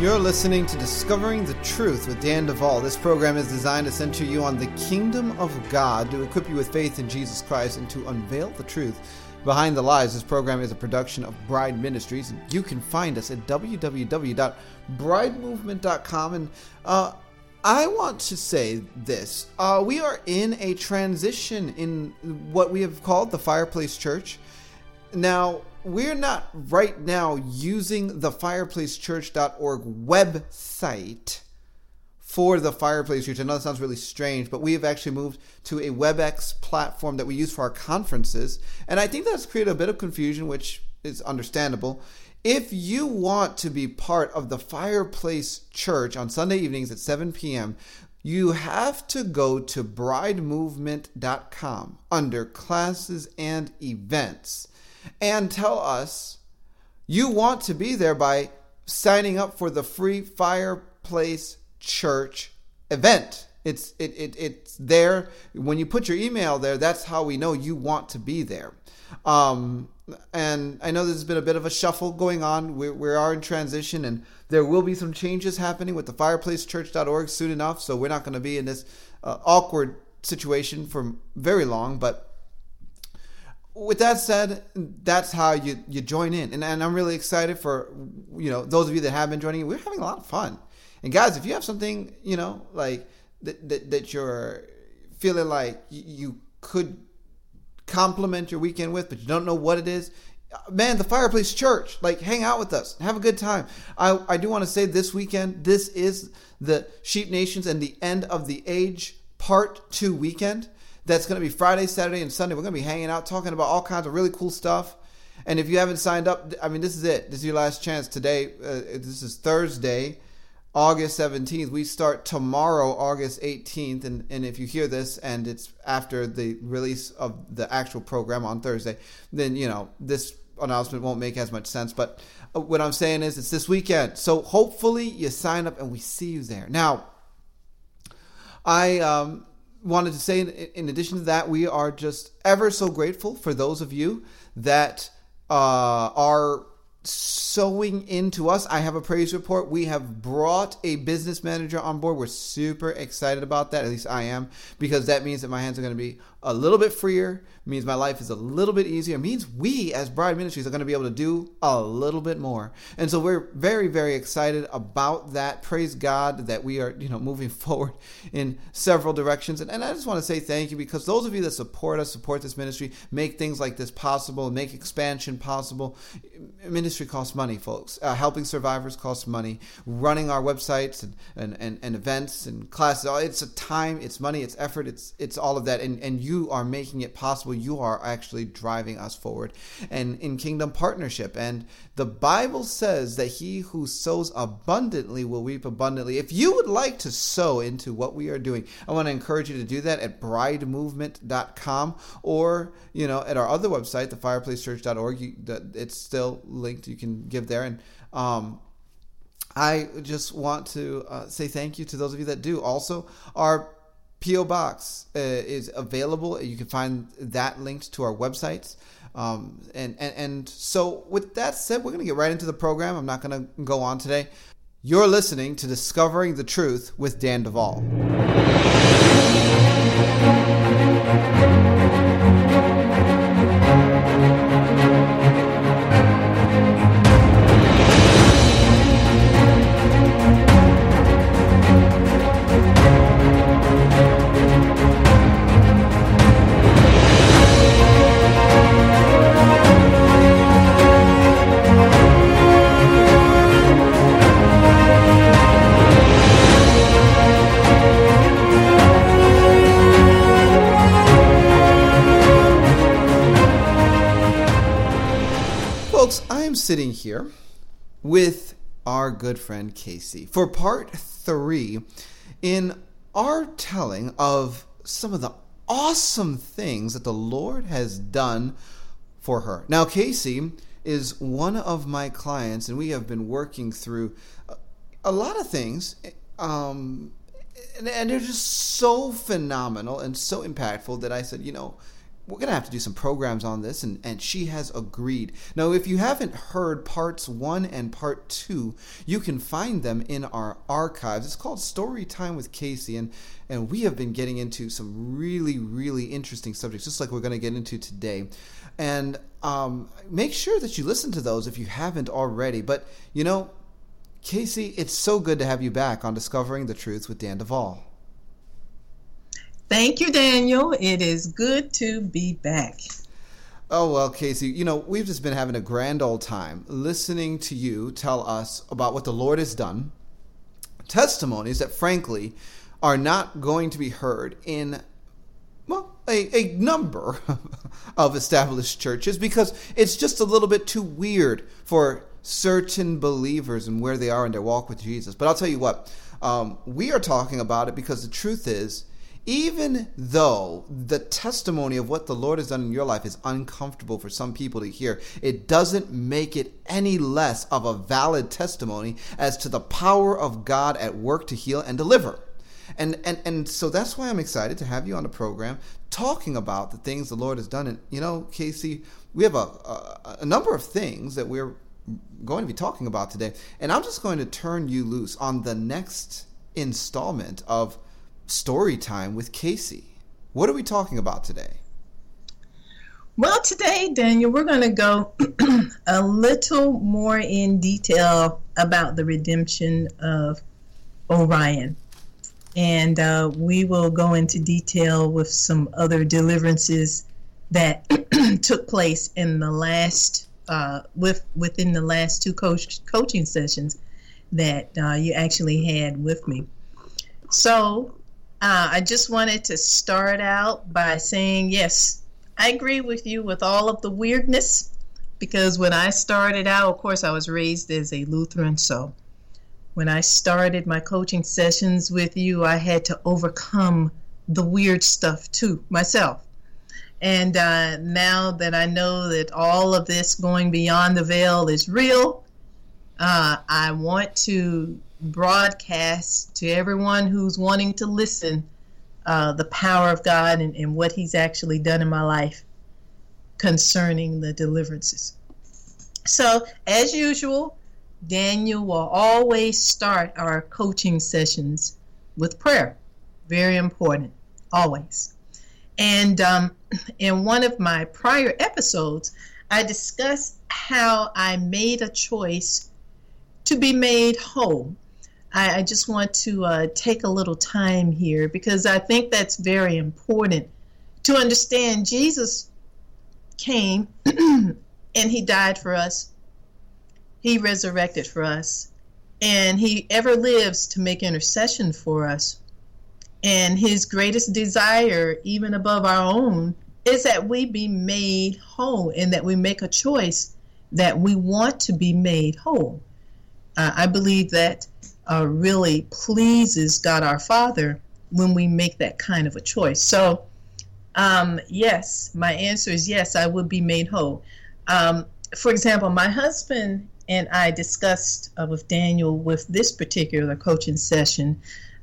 You're listening to Discovering the Truth with Dan Duval. This program is designed to center you on the kingdom of God, to equip you with faith in Jesus Christ, and to unveil the truth behind the lies. This program is a production of Bride Ministries, you can find us at www.bridemovement.com. And uh, I want to say this uh, we are in a transition in what we have called the Fireplace Church. Now, we're not right now using the fireplacechurch.org website for the Fireplace Church. I know that sounds really strange, but we have actually moved to a WebEx platform that we use for our conferences. And I think that's created a bit of confusion, which is understandable. If you want to be part of the Fireplace Church on Sunday evenings at 7 p.m., you have to go to bridemovement.com under classes and events and tell us you want to be there by signing up for the free fireplace church event. It's it, it it's there. When you put your email there that's how we know you want to be there. Um, and i know there's been a bit of a shuffle going on. We, we are in transition and there will be some changes happening with the fireplacechurch.org soon enough so we're not going to be in this uh, awkward situation for very long but with that said, that's how you, you join in. And, and I'm really excited for, you know, those of you that have been joining. We're having a lot of fun. And guys, if you have something, you know, like that, that, that you're feeling like you could complement your weekend with, but you don't know what it is, uh, man, the Fireplace Church, like hang out with us, have a good time. I, I do want to say this weekend, this is the Sheep Nations and the End of the Age Part 2 weekend. That's going to be Friday, Saturday, and Sunday. We're going to be hanging out, talking about all kinds of really cool stuff. And if you haven't signed up, I mean, this is it. This is your last chance today. Uh, this is Thursday, August 17th. We start tomorrow, August 18th. And, and if you hear this and it's after the release of the actual program on Thursday, then, you know, this announcement won't make as much sense. But uh, what I'm saying is it's this weekend. So hopefully you sign up and we see you there. Now, I um, wanted to say, in, addition to that, we are just ever so grateful for those of you that uh, are sowing into us. I have a praise report. We have brought a business manager on board. We're super excited about that. At least I am, because that means that my hands are going to be a little bit freer, means my life is a little bit easier, means we as Bride Ministries are going to be able to do a little bit more. And so we're very, very excited about that. Praise God that we are, you know, moving forward in several directions. And, and I just want to say thank you because those of you that support us, support this ministry, make things like this possible, make expansion possible. Ministry costs money, folks. Uh, helping survivors costs money. Running our websites and, and, and, and events and classes, it's a time, it's money, it's effort, it's it's all of that. And, and you are making it possible you are actually driving us forward and in kingdom partnership. And the Bible says that he who sows abundantly will reap abundantly. If you would like to sow into what we are doing, I want to encourage you to do that at bridemovement.com or, you know, at our other website, thefireplacechurch.org. You, it's still linked. You can give there. And, um, I just want to uh, say thank you to those of you that do. Also, our P.O. Box uh, is available. You can find that linked to our websites. Um, and, and, and so, with that said, we're going to get right into the program. I'm not going to go on today. You're listening to Discovering the Truth with Dan Duval. Sitting here with our good friend KC for part three in our telling of some of the awesome things that the Lord has done for her. Now, KC is one of my clients, and we have been working through a lot of things. Um, and, and they're just so phenomenal and so impactful that I said, you know, we're going to have to do some programs on this, and, and she has agreed. Now, if you haven't heard parts one and part two, you can find them in our archives. It's called Story Time with KC, and, and we have been getting into some really, really interesting subjects, just like we're going to get into today. And um, make sure that you listen to those if you haven't already. But, you know, KC, it's so good to have you back on Discovering the Truth with Dan Duval. Thank you, Daniel. It is good to be back. Oh, well, KC, you know, we've just been having a grand old time listening to you tell us about what the Lord has done, testimonies that, frankly, are not going to be heard in, well, a, a number of established churches because it's just a little bit too weird for certain believers and where they are in their walk with Jesus. But I'll tell you what, um, we are talking about it because the truth is, even though the testimony of what the Lord has done in your life is uncomfortable for some people to hear, it doesn't make it any less of a valid testimony as to the power of God at work to heal and deliver. And, and, and so that's why I'm excited to have you on the program talking about the things the Lord has done. And, you know, KC, we have a, a, a number of things that we're going to be talking about today. And I'm just going to turn you loose on the next installment of story time with KC. What are we talking about today? Well, today, Daniel, we're going to go a little more in detail about the redemption of Orion. And uh, we will go into detail with some other deliverances that took place in the last, uh, with within the last two coach, coaching sessions that uh, you actually had with me. So uh, I just wanted to start out by saying, yes, I agree with you with all of the weirdness because when I started out, of course, I was raised as a Lutheran, so when I started my coaching sessions with you, I had to overcome the weird stuff too myself. And uh, now that I know that all of this going beyond the veil is real, uh, I want to broadcast to everyone who's wanting to listen uh, the power of God and, and what He's actually done in my life concerning the deliverances. So, as usual, Daniel will always start our coaching sessions with prayer. Very important, always. And um, in one of my prior episodes, I discussed how I made a choice to be made whole. I, I just want to uh, take a little time here because I think that's very important to understand. Jesus came and he died for us, he resurrected for us, and he ever lives to make intercession for us. And his greatest desire, even above our own, is that we be made whole and that we make a choice that we want to be made whole. Uh, I believe that uh, really pleases God our Father when we make that kind of a choice. So, um, yes, my answer is yes, I would be made whole. Um, for example, my husband and I discussed uh, with Daniel with this particular coaching session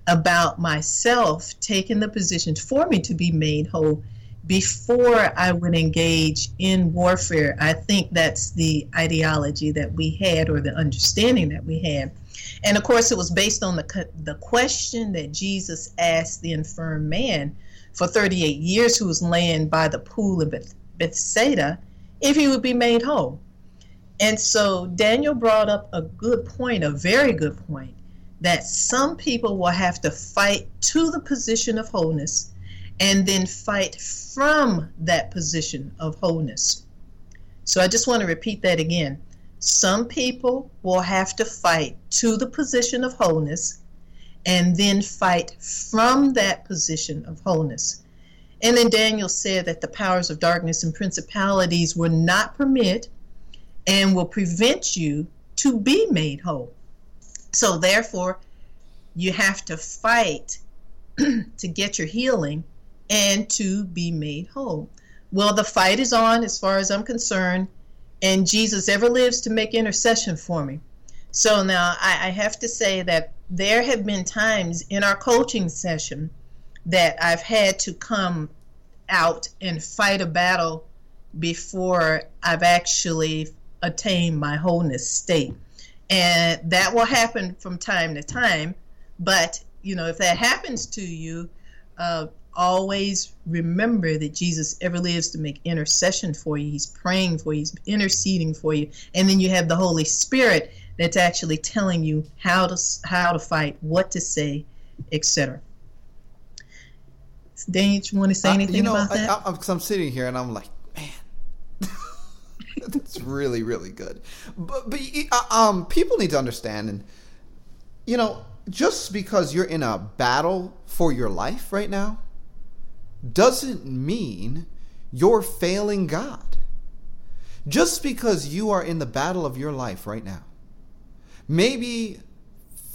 about myself taking the position for me to be made whole before I would engage in warfare. I think that's the ideology that we had or the understanding that we had. And of course, it was based on the, the question that Jesus asked the infirm man for 38 years who was laying by the pool of Beth- Bethsaida if he would be made whole. And so Daniel brought up a good point, a very good point, that some people will have to fight to the position of wholeness and then fight from that position of wholeness. So I just want to repeat that again. Some people will have to fight to the position of wholeness and then fight from that position of wholeness. And then Daniel said that the powers of darkness and principalities will not permit and will prevent you to be made whole. So, therefore, you have to fight to get your healing and to be made whole. Well, the fight is on as far as I'm concerned, and Jesus ever lives to make intercession for me. So now I, I have to say that there have been times in our coaching session that I've had to come out and fight a battle before I've actually attained my wholeness state. And that will happen from time to time. But, you know, if that happens to you, uh, always remember that Jesus ever lives to make intercession for you. He's praying for you, he's interceding for you. And then you have the Holy Spirit that's actually telling you how to how to fight, what to say, etc. Daniel, you want to say anything you know, about that? I, I, I'm sitting here and I'm like, man, that's really, really good. But, but uh, um, people need to understand, and you know, just because you're in a battle for your life right now, doesn't mean you're failing God. Just because you are in the battle of your life right now, maybe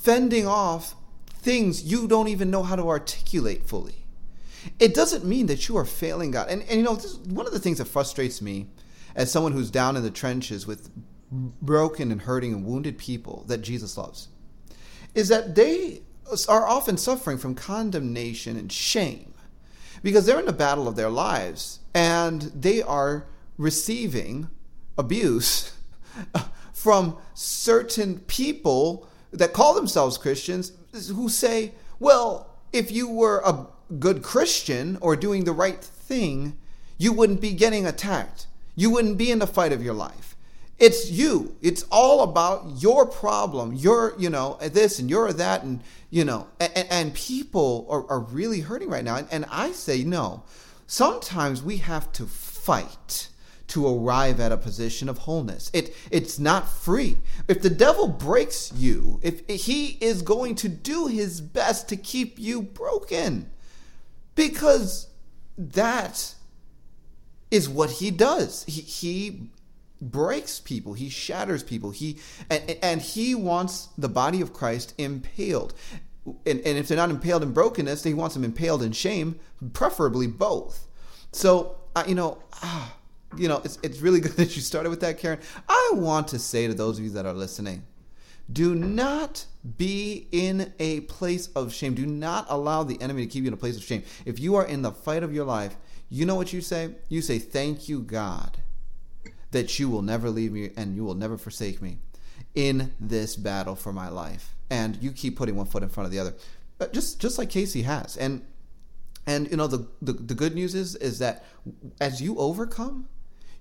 fending off things you don't even know how to articulate fully, it doesn't mean that you are failing God. And, and you know, one of the things that frustrates me as someone who's down in the trenches with broken and hurting and wounded people that Jesus loves is that they are often suffering from condemnation and shame because they're in the battle of their lives and they are receiving abuse from certain people that call themselves Christians who say, well, if you were a good Christian or doing the right thing, you wouldn't be getting attacked. You wouldn't be in the fight of your life. It's you. It's all about your problem. You're, you know, this and you're that. And, you know, and, and people are, are really hurting right now. And, and I say, no. Sometimes we have to fight to arrive at a position of wholeness. It it's not free. If the devil breaks you, if he is going to do his best to keep you broken because that is what he does. He he breaks people. He shatters people. He and, and he wants the body of christ impaled. And, and if they're not impaled in brokenness he wants them impaled in shame preferably both. So uh, you know ah, you know it's, it's really good that you started with that karen. I want to say to those of you that are listening do not be in a place of shame. Do not allow the enemy to keep you in a place of shame. If you are in the fight of your life you know what you say? You say thank you god that you will never leave me and you will never forsake me in this battle for my life. And you keep putting one foot in front of the other. Just just like KC has. And and you know the, the the good news is is that as you overcome,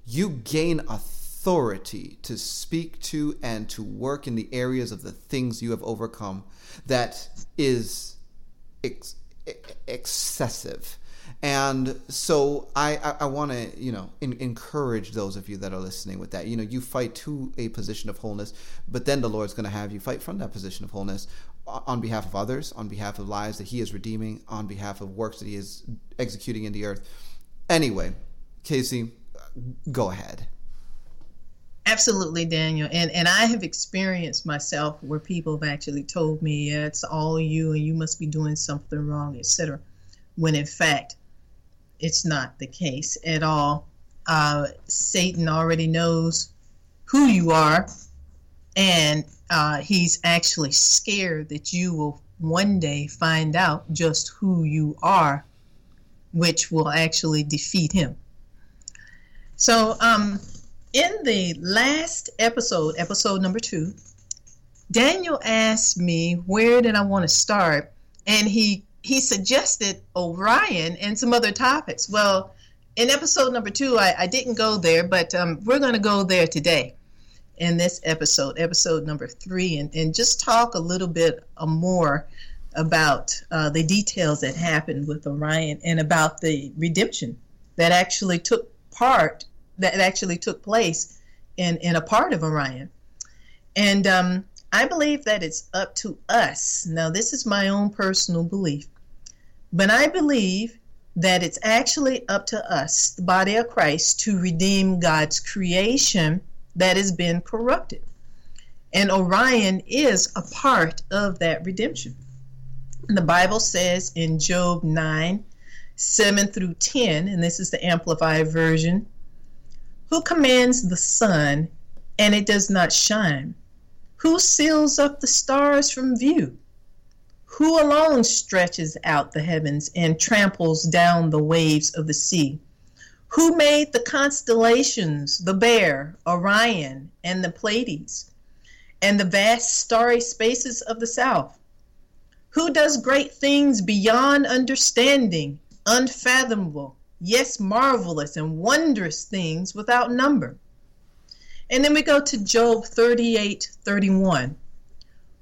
you gain authority to speak to and to work in the areas of the things you have overcome that is ex- excessive and so I, I, I want to, you know, in, encourage those of you that are listening with that. You know, you fight to a position of wholeness, but then the Lord's going to have you fight from that position of wholeness on behalf of others, on behalf of lives that He is redeeming, on behalf of works that He is executing in the earth. Anyway, KC, uh, go ahead. Absolutely, Daniel. And and I have experienced myself where people have actually told me, yeah, it's all you and you must be doing something wrong, etc. When in fact, it's not the case at all. Uh, Satan already knows who you are, and uh, he's actually scared that you will one day find out just who you are, which will actually defeat him. So, um, in the last episode, episode number two, Daniel asked me where did I want to start, and he he suggested Orion and some other topics. Well, in episode number two, I, I didn't go there, but um, we're going to go there today in this episode, episode number three, and, and just talk a little bit uh, more about uh, the details that happened with Orion and about the redemption that actually took part that actually took place in, in a part of Orion. And um, I believe that it's up to us. Now, this is my own personal belief, but I believe that it's actually up to us, the body of Christ, to redeem God's creation that has been corrupted. And Orion is a part of that redemption. The Bible says in Job 9 7 through 10, and this is the Amplified Version who commands the sun and it does not shine? Who seals up the stars from view? Who alone stretches out the heavens and tramples down the waves of the sea? Who made the constellations, the Bear, Orion, and the Pleiades, and the vast starry spaces of the south? Who does great things beyond understanding, unfathomable, yes, marvelous and wondrous things without number. And then we go to Job 38 31.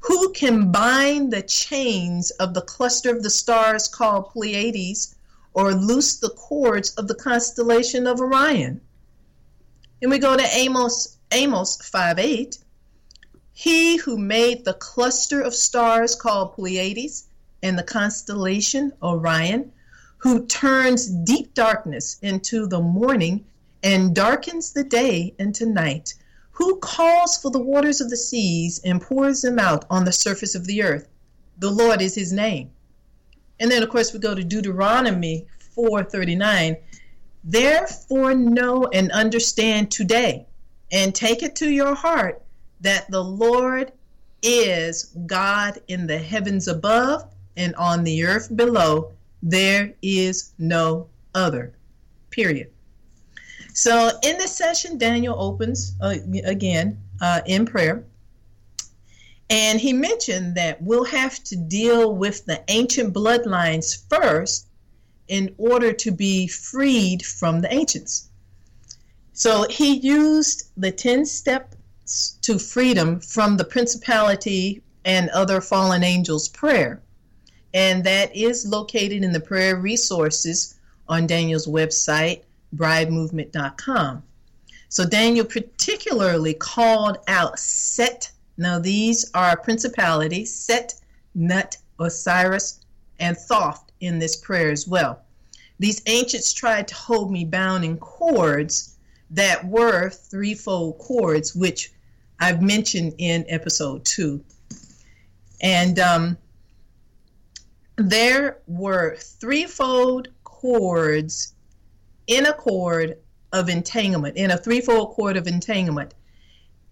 Who can bind the chains of the cluster of the stars called Pleiades or loose the cords of the constellation of Orion? And we go to Amos, Amos 5 8. He who made the cluster of stars called Pleiades and the constellation Orion who turns deep darkness into the morning and darkens the day into night, who calls for the waters of the seas and pours them out on the surface of the earth. The Lord is his name. And then of course we go to Deuteronomy 4:39. Therefore know and understand today and take it to your heart that the Lord is God in the heavens above and on the earth below there is no other. Period. So in this session, Daniel opens uh, again uh, in prayer. And he mentioned that we'll have to deal with the ancient bloodlines first in order to be freed from the ancients. So he used the 10 steps to freedom from the principality and other fallen angels' prayer and that is located in the prayer resources on Daniel's website, bridemovement.com. So Daniel particularly called out Set. Now these are principalities, Set, Nut, Osiris, and Thoth in this prayer as well. These ancients tried to hold me bound in cords that were threefold cords, which I've mentioned in episode two. And um, there were threefold cords in a cord of entanglement, in a threefold cord of entanglement.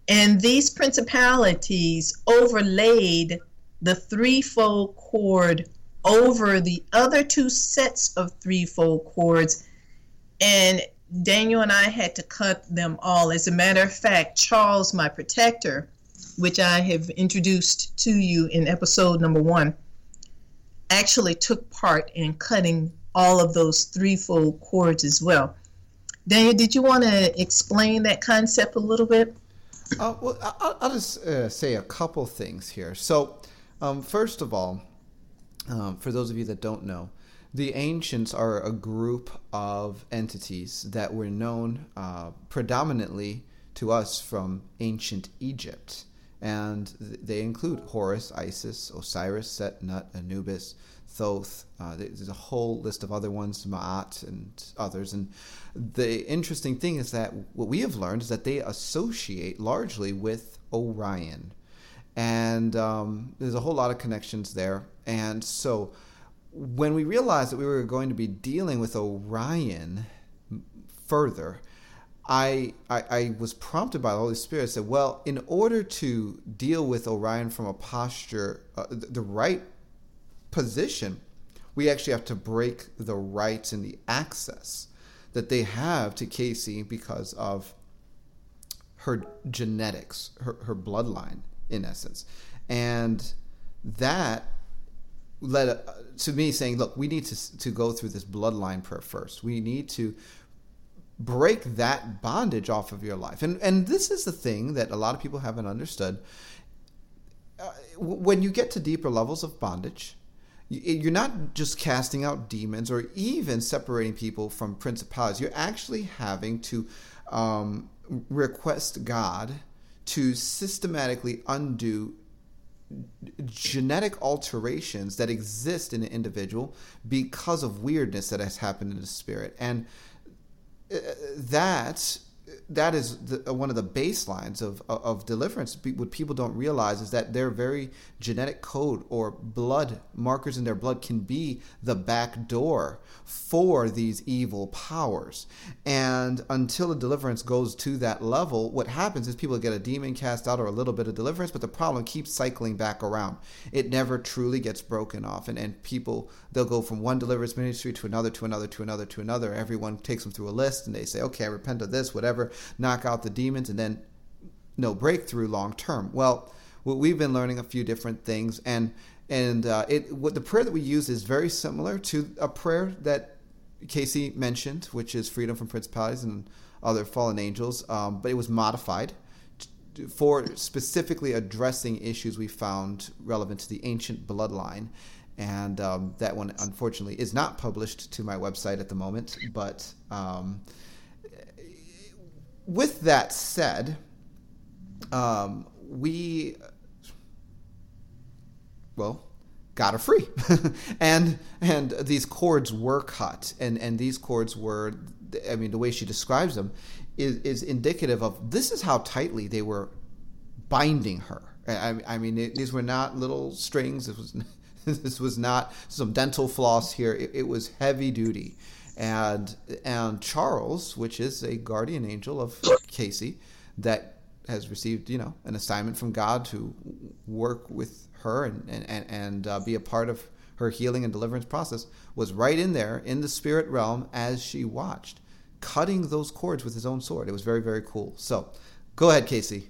And these principalities overlaid the threefold cord over the other two sets of threefold cords. And Daniel and I had to cut them all. As a matter of fact, Charles, my protector, which I have introduced to you in episode number one, actually took part in cutting all of those threefold cords as well. Daniel, did you want to explain that concept a little bit? Uh, well, I'll, I'll just uh, say a couple things here. So, um, first of all, um, for those of you that don't know, the ancients are a group of entities that were known uh, predominantly to us from ancient Egypt. and they include Horus, Isis, Osiris, Set, Nut, Anubis, Thoth. Uh, there's a whole list of other ones, Ma'at, and others. And the interesting thing is that what we have learned is that they associate largely with Orion. And um, there's a whole lot of connections there. And so when we realized that we were going to be dealing with Orion further, I, I, I was prompted by the Holy Spirit. Said, well, in order to deal with Orion from a posture, uh, the, the right position, we actually have to break the rights and the access that they have to KC because of her genetics, her, her bloodline, in essence. And that led uh, to me saying, look, we need to, to go through this bloodline prayer first. We need to break that bondage off of your life. And, and this is the thing that a lot of people haven't understood. Uh, when you get to deeper levels of bondage, you're not just casting out demons or even separating people from principalities. You're actually having to um, request God to systematically undo genetic alterations that exist in an individual because of weirdness that has happened in the spirit. And uh, that that is the, uh, one of the baselines of, of deliverance. What people don't realize is that their very genetic code or blood markers in their blood can be the back door for these evil powers. And until a deliverance goes to that level, what happens is people get a demon cast out or a little bit of deliverance, but the problem keeps cycling back around. It never truly gets broken off. And, and people, they'll go from one deliverance ministry to another, to another, to another, to another. Everyone takes them through a list and they say, okay, I repent of this, whatever knock out the demons, and then no breakthrough long term. Well, we've been learning a few different things, and and uh, it what the prayer that we use is very similar to a prayer that KC mentioned, which is freedom from principalities and other fallen angels, um, but it was modified for specifically addressing issues we found relevant to the ancient bloodline. And um, that one, unfortunately, is not published to my website at the moment. But um, with that said, um, we well got her free, and and these cords were cut, and and these cords were, I mean, the way she describes them is is indicative of this is how tightly they were binding her. I, I mean, it, these were not little strings. This was this was not some dental floss here. It, it was heavy duty and and Charles, which is a guardian angel of KC, that has received you know an assignment from God to work with her and and and uh, be a part of her healing and deliverance process, was right in there in the spirit realm as she watched, cutting those cords with his own sword. It was very very cool. So, go ahead, KC.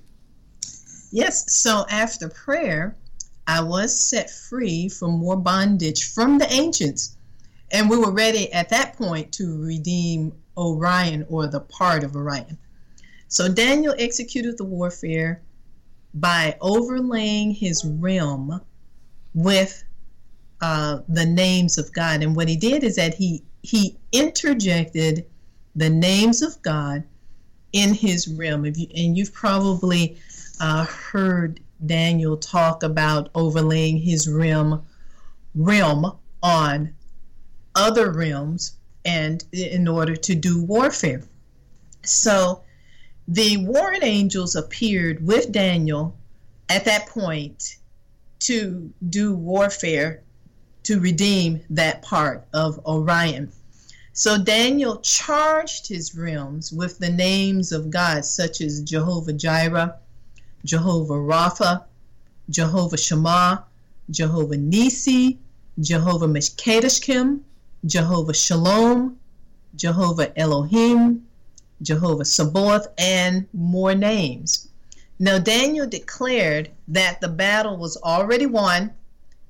Yes. So after prayer, I was set free from more bondage from the ancients and we were ready at that point to redeem Orion or the part of Orion. So Daniel executed the warfare by overlaying his realm with uh, the names of God. And what he did is that he he interjected the names of God in his realm. You, and you've probably uh, heard Daniel talk about overlaying his realm realm on other realms and in order to do warfare. So the warring angels appeared with Daniel at that point to do warfare to redeem that part of Orion. So Daniel charged his realms with the names of God, such as Jehovah Jireh, Jehovah Rapha, Jehovah Shammah, Jehovah Nisi, Jehovah Mekoddishkem, Jehovah Shalom, Jehovah Elohim, Jehovah Sabaoth, and more names. Now, Daniel declared that the battle was already won,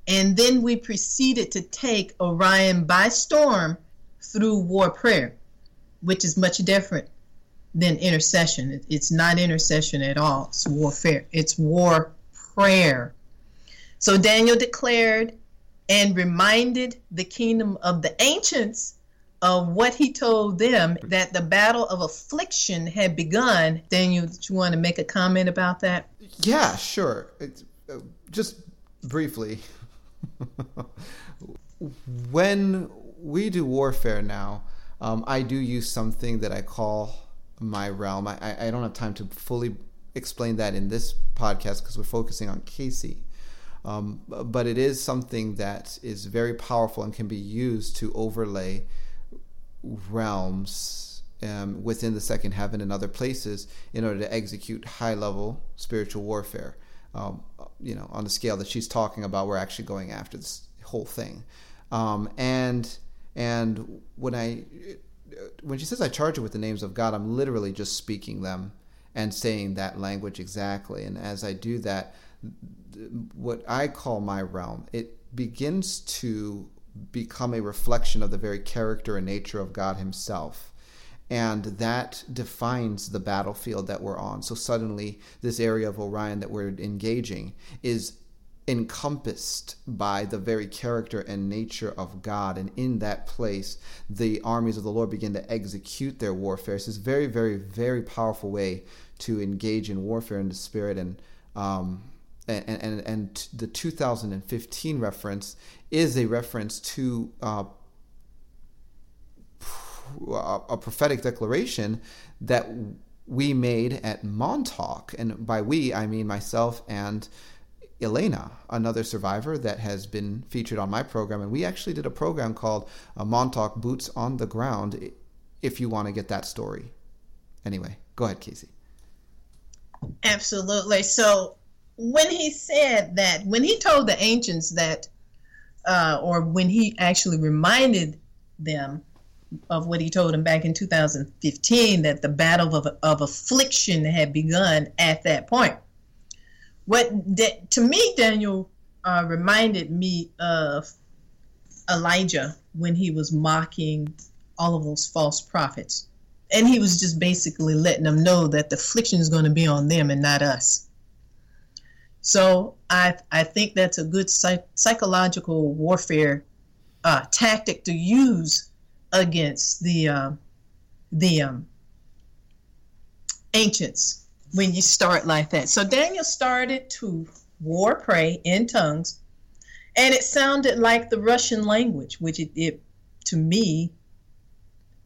and then we proceeded to take Orion by storm through war prayer, which is much different than intercession. It's not intercession at all, it's warfare, it's war prayer. So Daniel declared and reminded the kingdom of the ancients of what he told them that the battle of affliction had begun. Daniel, do you want to make a comment about that? Yeah, sure. It's, uh, just briefly. when we do warfare now, um, I do use something that I call my realm. I, I don't have time to fully explain that in this podcast because we're focusing on KC. Um, but it is something that is very powerful and can be used to overlay realms um, within the second heaven and other places in order to execute high level spiritual warfare. Um, you know, on the scale that she's talking about, we're actually going after this whole thing. Um, and and when I when she says I charge you with the names of God, I'm literally just speaking them and saying that language exactly. And as I do that, what I call my realm, it begins to become a reflection of the very character and nature of God Himself. And that defines the battlefield that we're on. So suddenly, this area of Orion that we're engaging is encompassed by the very character and nature of God. And in that place, the armies of the Lord begin to execute their warfare. It's this very, very, very powerful way to engage in warfare in the spirit. And um, and, and, and the 2015 reference is a reference to uh, a prophetic declaration that we made at Montauk. And by we, I mean myself and Elena, another survivor that has been featured on my program. And we actually did a program called uh, Montauk Boots on the Ground if you want to get that story. Anyway, go ahead, KC. Absolutely. So when he said that, when he told the ancients that, uh, or when he actually reminded them of what he told them back in 2015, that the battle of, of affliction had begun at that point. What that, to me, Daniel uh, reminded me of Elijah when he was mocking all of those false prophets. And he was just basically letting them know that the affliction is going to be on them and not us. So I I think that's a good psych- psychological warfare uh, tactic to use against the uh, the um, ancients when you start like that. So Daniel started to war pray in tongues, and it sounded like the Russian language, which it, it to me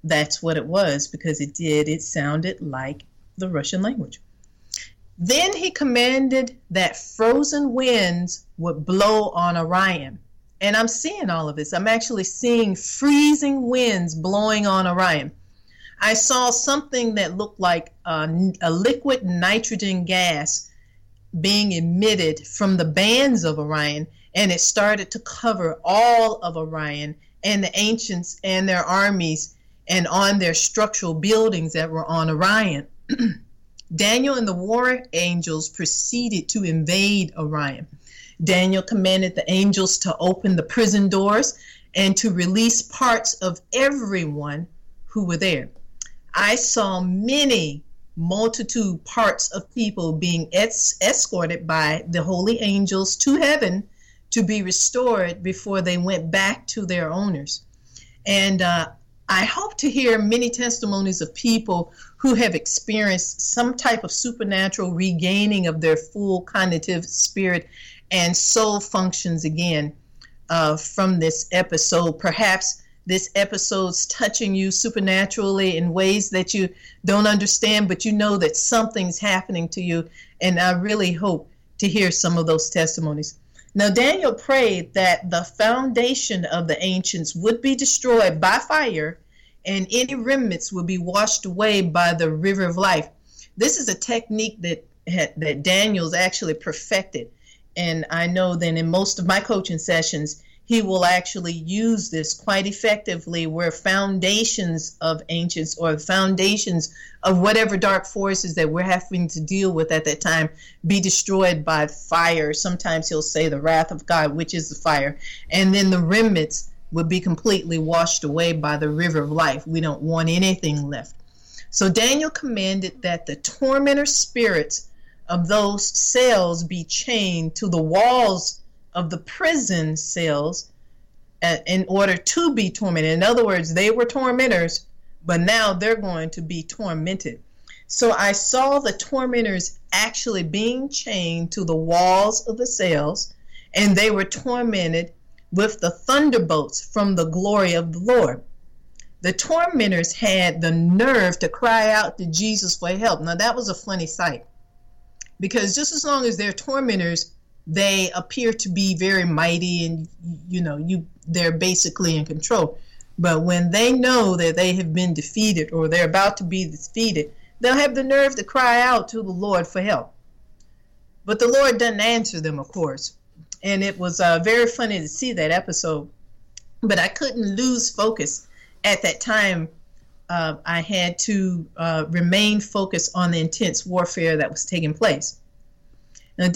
that's what it was because it did. It sounded like the Russian language. Then he commanded that frozen winds would blow on Orion. And I'm seeing all of this. I'm actually seeing freezing winds blowing on Orion. I saw something that looked like a, a liquid nitrogen gas being emitted from the bands of Orion, and it started to cover all of Orion and the ancients and their armies and on their structural buildings that were on Orion. Daniel and the war angels proceeded to invade Orion. Daniel commanded the angels to open the prison doors and to release parts of everyone who were there. I saw many multitude parts of people being es- escorted by the holy angels to heaven to be restored before they went back to their owners. And uh, I hope to hear many testimonies of people who have experienced some type of supernatural regaining of their full cognitive spirit and soul functions again uh, from this episode. Perhaps this episode's touching you supernaturally in ways that you don't understand, but you know that something's happening to you. And I really hope to hear some of those testimonies. Now, Daniel prayed that the foundation of the ancients would be destroyed by fire and any remnants will be washed away by the river of life. This is a technique that that Daniel's actually perfected, and I know that in most of my coaching sessions, he will actually use this quite effectively where foundations of ancients or foundations of whatever dark forces that we're having to deal with at that time be destroyed by fire. Sometimes he'll say the wrath of God, which is the fire, and then the remnants would be completely washed away by the river of life. We don't want anything left. So Daniel commanded that the tormentor spirits of those cells be chained to the walls of the prison cells uh, in order to be tormented. In other words, they were tormentors, but now they're going to be tormented. So I saw the tormentors actually being chained to the walls of the cells, and they were tormented with the thunderbolts from the glory of the Lord. The tormentors had the nerve to cry out to Jesus for help. Now, that was a funny sight because just as long as they're tormentors, they appear to be very mighty and you know you they're basically in control but when they know that they have been defeated or they're about to be defeated they'll have the nerve to cry out to the lord for help but the lord doesn't answer them of course and it was uh, very funny to see that episode but i couldn't lose focus at that time uh, i had to uh, remain focused on the intense warfare that was taking place now,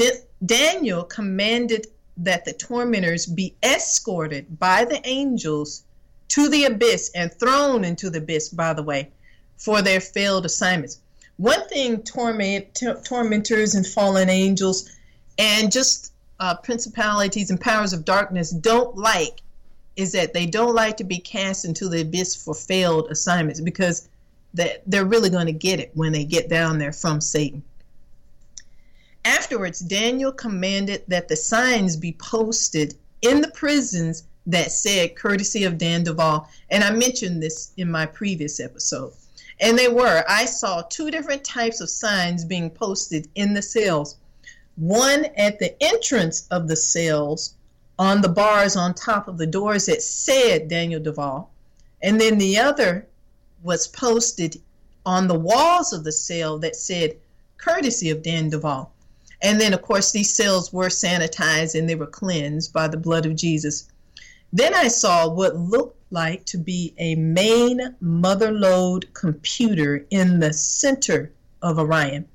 Daniel commanded that the tormentors be escorted by the angels to the abyss and thrown into the abyss, by the way, for their failed assignments. One thing torment, t- tormentors and fallen angels and just uh, principalities and powers of darkness don't like is that they don't like to be cast into the abyss for failed assignments because that they're really going to get it when they get down there from Satan. Afterwards, Daniel commanded that the signs be posted in the prisons that said courtesy of Dan Duval. And I mentioned this in my previous episode. And they were. I saw two different types of signs being posted in the cells. One at the entrance of the cells on the bars on top of the doors that said Daniel Duval. And then the other was posted on the walls of the cell that said courtesy of Dan Duval. And then, of course, these cells were sanitized and they were cleansed by the blood of Jesus. Then I saw what looked like to be a main mother lode computer in the center of Orion.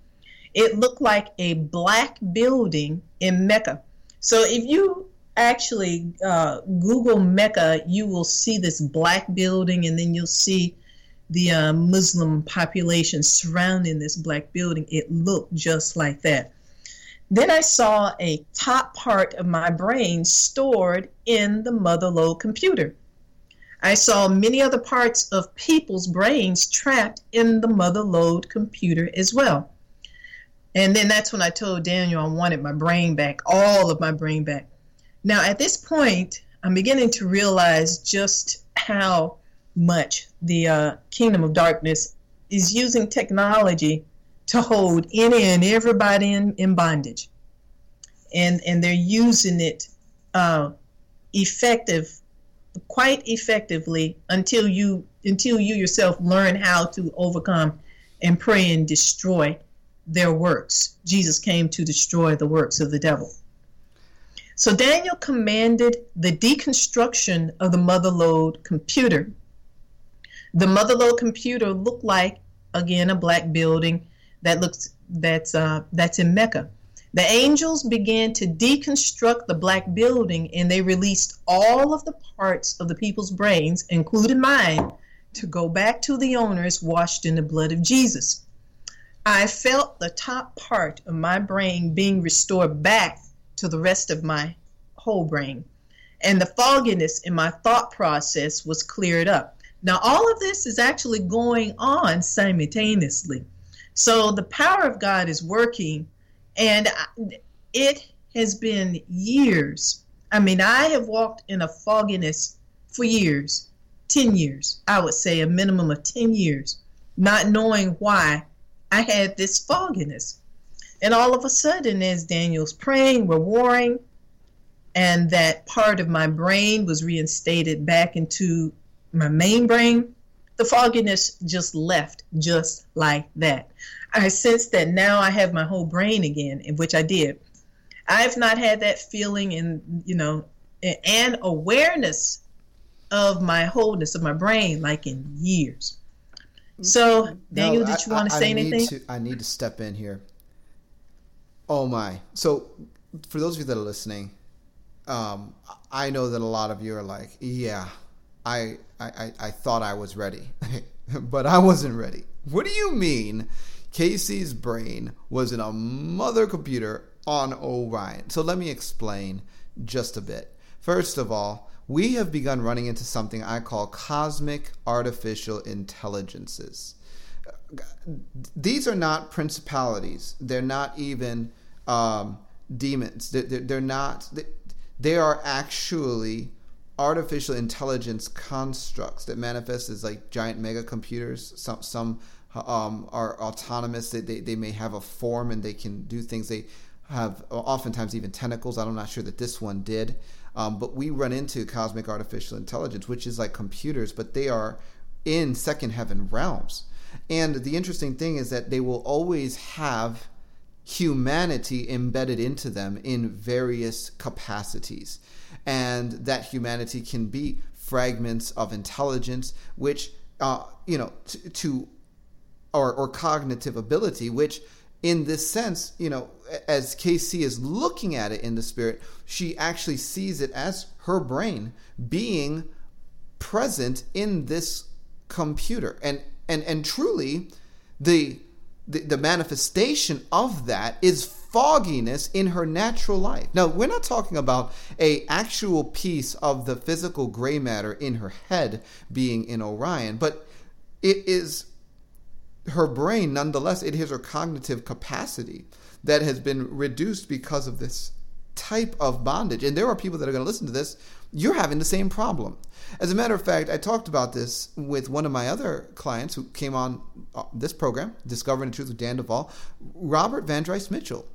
It looked like a black building in Mecca. So if you actually uh, Google Mecca, you will see this black building, and then you'll see the uh, Muslim population surrounding this black building. It looked just like that. Then I saw a top part of my brain stored in the mother lode computer. I saw many other parts of people's brains trapped in the mother lode computer as well. And then that's when I told Daniel I wanted my brain back, all of my brain back. Now, at this point, I'm beginning to realize just how much the uh, kingdom of darkness is using technology to hold any and everybody in, in bondage. And, and they're using it uh, effective, quite effectively until you until you yourself learn how to overcome and pray and destroy their works. Jesus came to destroy the works of the devil. So Daniel commanded the deconstruction of the mother lode computer. The mother lode computer looked like again a black building that looks that's uh, that's in Mecca. The angels began to deconstruct the black building and they released all of the parts of the people's brains, including mine, to go back to the owners washed in the blood of Jesus. I felt the top part of my brain being restored back to the rest of my whole brain. And the fogginess in my thought process was cleared up. Now, all of this is actually going on simultaneously. So the power of God is working, and it has been years. I mean, I have walked in a fogginess for years 10 years, I would say a minimum of 10 years, not knowing why I had this fogginess. And all of a sudden, as Daniel's praying, we're warring, and that part of my brain was reinstated back into my main brain the fogginess just left just like that. I sense that now I have my whole brain again, which I did. I've not had that feeling and you know and awareness of my wholeness of my brain like in years. So, Daniel, no, did you I, want to I, say I anything? To, I need to step in here. Oh my! So, for those of you that are listening, um, I know that a lot of you are like, "Yeah, I I, I, thought I was ready, but I wasn't ready. What do you mean KC's brain was in a mother computer on Orion? So let me explain just a bit. First of all, we have begun running into something I call cosmic artificial intelligences. These are not principalities. They're not even um, demons. They're, they're, not. They are actually artificial intelligence constructs that manifest as like giant mega computers. Some some um, are autonomous. They, they, they may have a form and they can do things. They have oftentimes even tentacles. I'm not sure that this one did. Um, but we run into cosmic artificial intelligence, which is like computers, but they are in second heaven realms. And the interesting thing is that they will always have humanity embedded into them in various capacities. And that humanity can be fragments of intelligence, which, uh, you know, to, or, or cognitive ability, which in this sense, you know, as KC is looking at it in the spirit, she actually sees it as her brain being present in this computer. And and and truly the the, the manifestation of that is fogginess in her natural life. Now, we're not talking about a actual piece of the physical gray matter in her head being in Orion, but it is her brain, nonetheless, it is her cognitive capacity that has been reduced because of this type of bondage. And there are people that are going to listen to this. You're having the same problem. As a matter of fact, I talked about this with one of my other clients who came on uh, this program, Discovering the Truth with Dan Duval, Robert Van Dries Mitchell,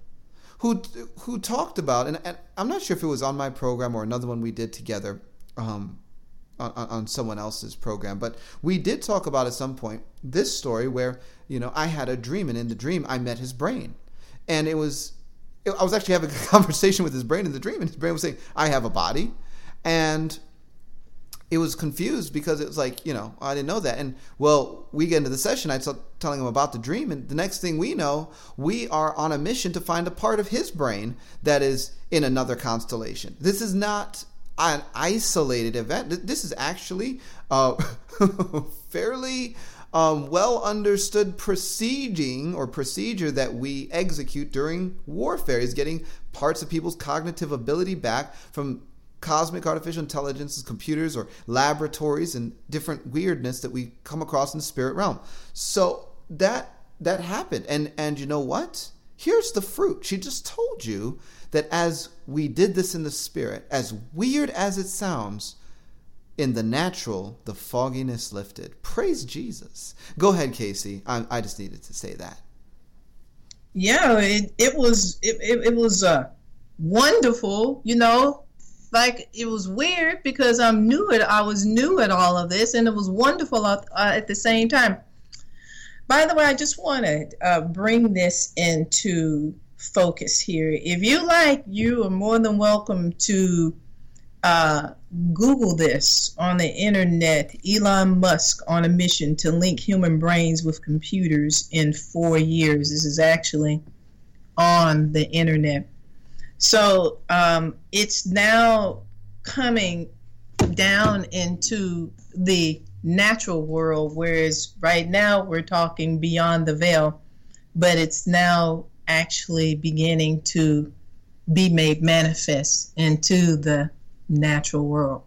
who who talked about, and, and, I'm not sure if it was on my program or another one we did together. Um, on, on someone else's program. But we did talk about at some point this story where, you know, I had a dream and in the dream I met his brain. And it was, I was actually having a conversation with his brain in the dream and his brain was saying, I have a body. And it was confused because it was like, you know, I didn't know that. And well, we get into the session, I start telling him about the dream. And the next thing we know, we are on a mission to find a part of his brain that is in another constellation. This is not an isolated event. This is actually a fairly um, well understood proceeding or procedure that we execute during warfare is getting parts of people's cognitive ability back from cosmic artificial intelligences, computers, or laboratories and different weirdness that we come across in the spirit realm. So that that happened. And and you know what? Here's the fruit. She just told you that as we did this in the spirit, as weird as it sounds, in the natural, the fogginess lifted. Praise Jesus. Go ahead, KC. I, I just needed to say that. Yeah, it, it was it, it, it was uh, wonderful. You know, like it was weird because I'm new at I was new at all of this, and it was wonderful uh, at the same time. By the way, I just want to uh, bring this into focus here. If you like, you are more than welcome to uh, Google this on the internet. Elon Musk on a mission to link human brains with computers in four years. This is actually on the internet. So um, it's now coming down into the natural world, whereas right now we're talking beyond the veil, but it's now actually beginning to be made manifest into the natural world.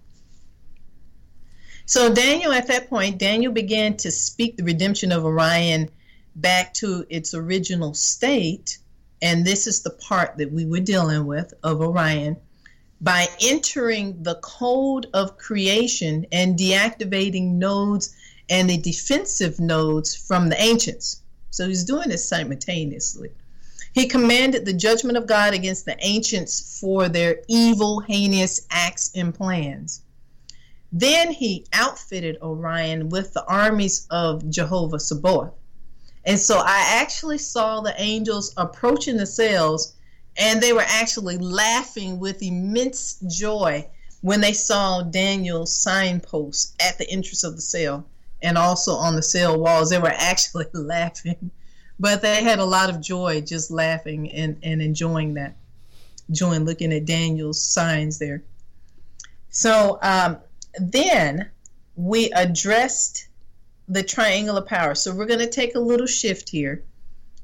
So, Daniel, at that point, Daniel began to speak the redemption of Orion back to its original state. And this is the part that we were dealing with of Orion by entering the code of creation and deactivating nodes and the defensive nodes from the ancients. So he's doing this simultaneously. He commanded the judgment of God against the ancients for their evil, heinous acts and plans. Then he outfitted Orion with the armies of Jehovah Sabaoth. And so I actually saw the angels approaching the cells, and they were actually laughing with immense joy when they saw Daniel's signposts at the entrance of the cell and also on the cell walls. They were actually laughing but they had a lot of joy just laughing and, and enjoying that, enjoying looking at Daniel's signs there. So um, then we addressed the triangle of power. So we're going to take a little shift here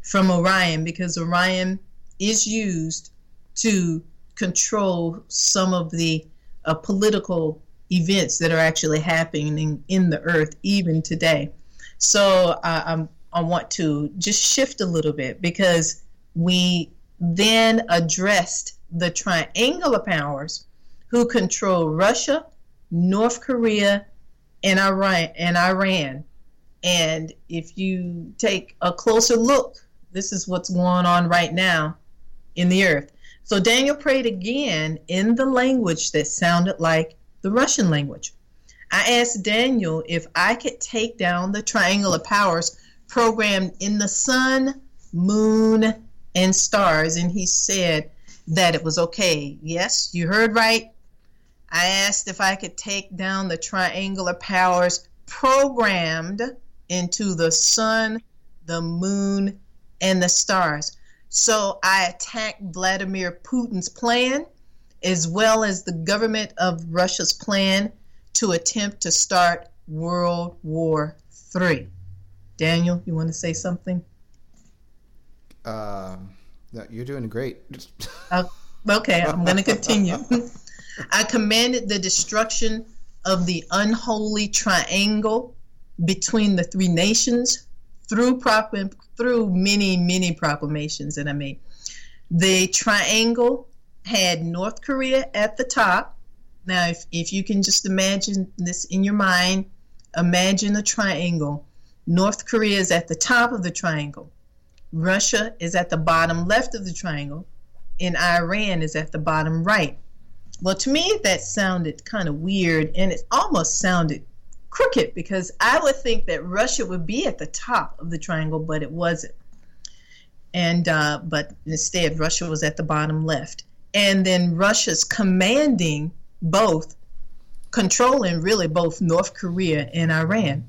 from Orion because Orion is used to control some of the uh, political events that are actually happening in the earth even today. So uh, I want to just shift a little bit because we then addressed the triangular powers who control Russia, North Korea, and Iran. And Iran. And if you take a closer look, this is what's going on right now in the earth. So Daniel prayed again in the language that sounded like the Russian language. I asked Daniel if I could take down the triangular powers programmed in the sun, moon, and stars, and he said that it was okay. Yes, you heard right. I asked if I could take down the triangular powers programmed into the sun, the moon, and the stars. So I attacked Vladimir Putin's plan as well as the government of Russia's plan to attempt to start World War III. Daniel, you want to say something? Uh, no, you're doing great. uh, okay, I'm going to continue. I commanded the destruction of the unholy triangle between the three nations through prop- through many many proclamations that I made. The triangle had North Korea at the top. Now, if, if you can just imagine this in your mind, imagine a triangle. North Korea is at the top of the triangle. Russia is at the bottom left of the triangle. And Iran is at the bottom right. Well, to me, that sounded kind of weird and it almost sounded crooked because I would think that Russia would be at the top of the triangle, but it wasn't. And uh, but instead, Russia was at the bottom left and then Russia's commanding both, controlling really both North Korea and Iran.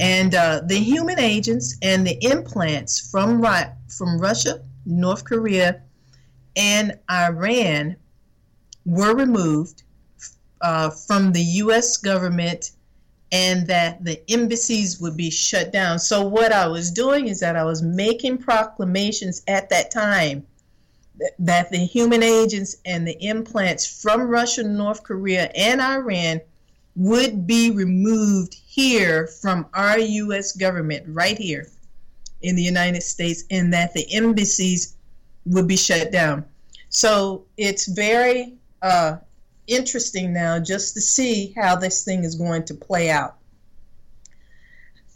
And uh, the human agents and the implants from from Russia, North Korea, and Iran were removed uh, from the U.S. government, and that the embassies would be shut down. So what I was doing is that I was making proclamations at that time that the human agents and the implants from Russia, North Korea, and Iran would be removed here from our U.S. government, right here in the United States, and that the embassies would be shut down. So it's very uh, interesting now just to see how this thing is going to play out.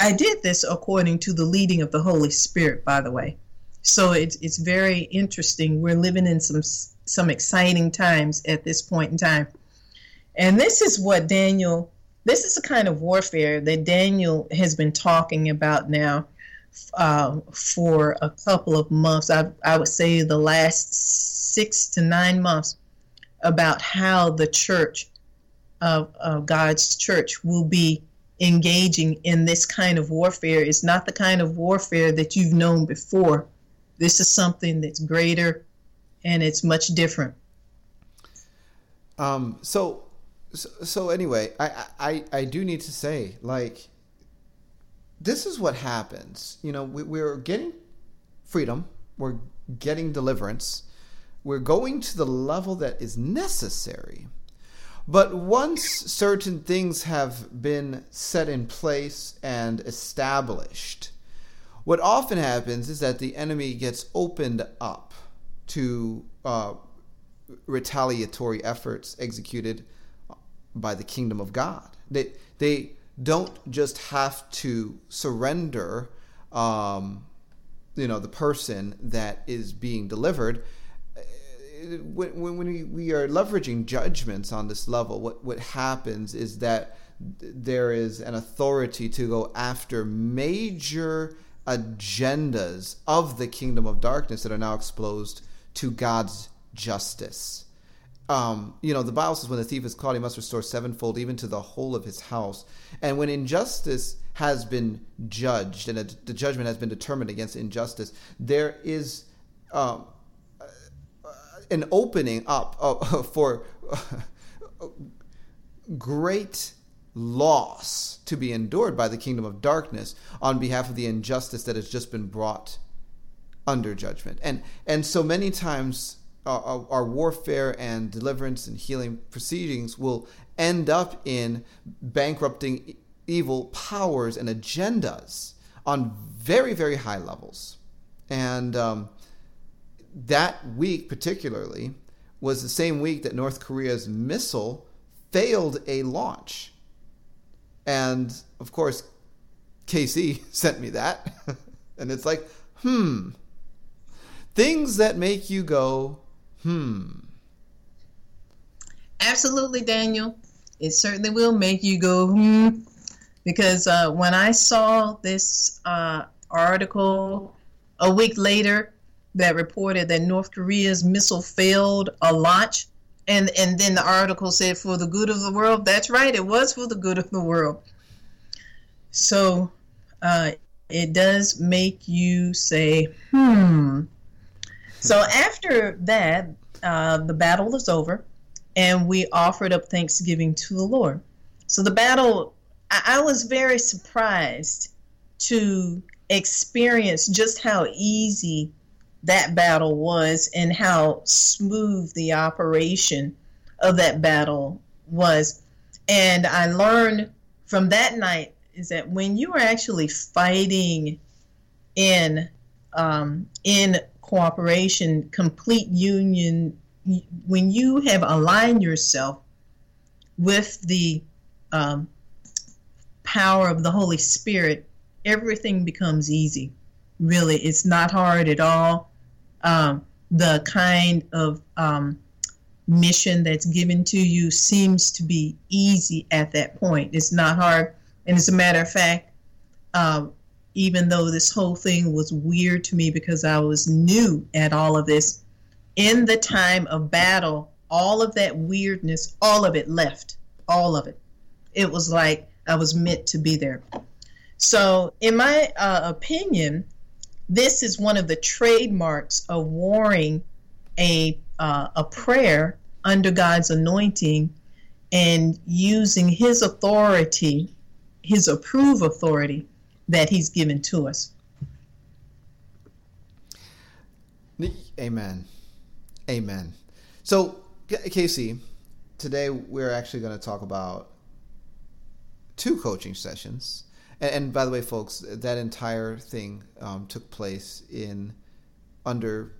I did this according to the leading of the Holy Spirit, by the way. So it's it's very interesting. We're living in some some exciting times at this point in time. And this is what Daniel this is the kind of warfare that Daniel has been talking about now uh, for a couple of months. I, I would say the last six to nine months about how the church of, of God's church will be engaging in this kind of warfare. It's not the kind of warfare that you've known before. This is something that's greater and it's much different. Um, so, so, so anyway, I, I, I do need to say, like, this is what happens. You know, we, we're getting freedom, we're getting deliverance, we're going to the level that is necessary. But once certain things have been set in place and established, what often happens is that the enemy gets opened up to uh, retaliatory efforts executed by the kingdom of God. They they don't just have to surrender, um, you know, the person that is being delivered. When, when we, we are leveraging judgments on this level, what, what happens is that there is an authority to go after major agendas of the kingdom of darkness that are now exposed to God's justice. Um, you know, the Bible says when the thief is caught, he must restore sevenfold even to the whole of his house. And when injustice has been judged and the judgment has been determined against injustice, there is um, an opening up uh, for great loss to be endured by the kingdom of darkness on behalf of the injustice that has just been brought under judgment. And and so many times our, our warfare and deliverance and healing proceedings will end up in bankrupting evil powers and agendas on very, very high levels. And um, that week, particularly, was the same week that North Korea's missile failed a launch. And of course, KC sent me that. and it's like, hmm. Things that make you go, hmm. Absolutely, Daniel. It certainly will make you go, hmm. Because uh, when I saw this uh, article a week later that reported that North Korea's missile failed a launch, and and then the article said for the good of the world. That's right, it was for the good of the world. So uh, it does make you say, hmm. So after that, uh, the battle was over, and we offered up thanksgiving to the Lord. So the battle, I, I was very surprised to experience just how easy that battle was and how smooth the operation of that battle was. And I learned from that night is that when you are actually fighting in um, in cooperation, complete union, when you have aligned yourself with the um, power of the Holy Spirit, everything becomes easy. Really, it's not hard at all. Um, the kind of um, mission that's given to you seems to be easy at that point. It's not hard. And as a matter of fact, uh, even though this whole thing was weird to me because I was new at all of this, in the time of battle, all of that weirdness, all of it left. All of it. It was like I was meant to be there. So, in my uh, opinion, this is one of the trademarks of warring a uh, a prayer under God's anointing and using His authority, His approved authority that He's given to us. Amen. Amen. So, KC, today we're actually going to talk about two coaching sessions. And, by the way, folks, that entire thing um, took place in under,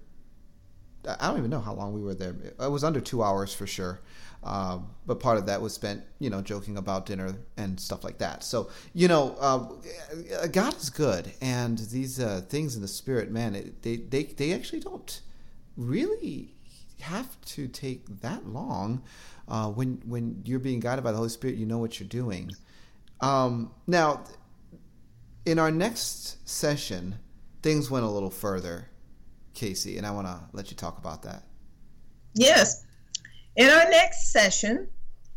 I don't even know how long we were there. It was under two hours for sure. Um, but part of that was spent, you know, joking about dinner and stuff like that. So, you know, uh, God is good, and these uh, things in the spirit, man, it, they they they actually don't really have to take that long. Uh, when when you're being guided by the Holy Spirit, you know what you're doing. Um, now, in our next session, things went a little further, KC, and I want to let you talk about that. Yes. In our next session,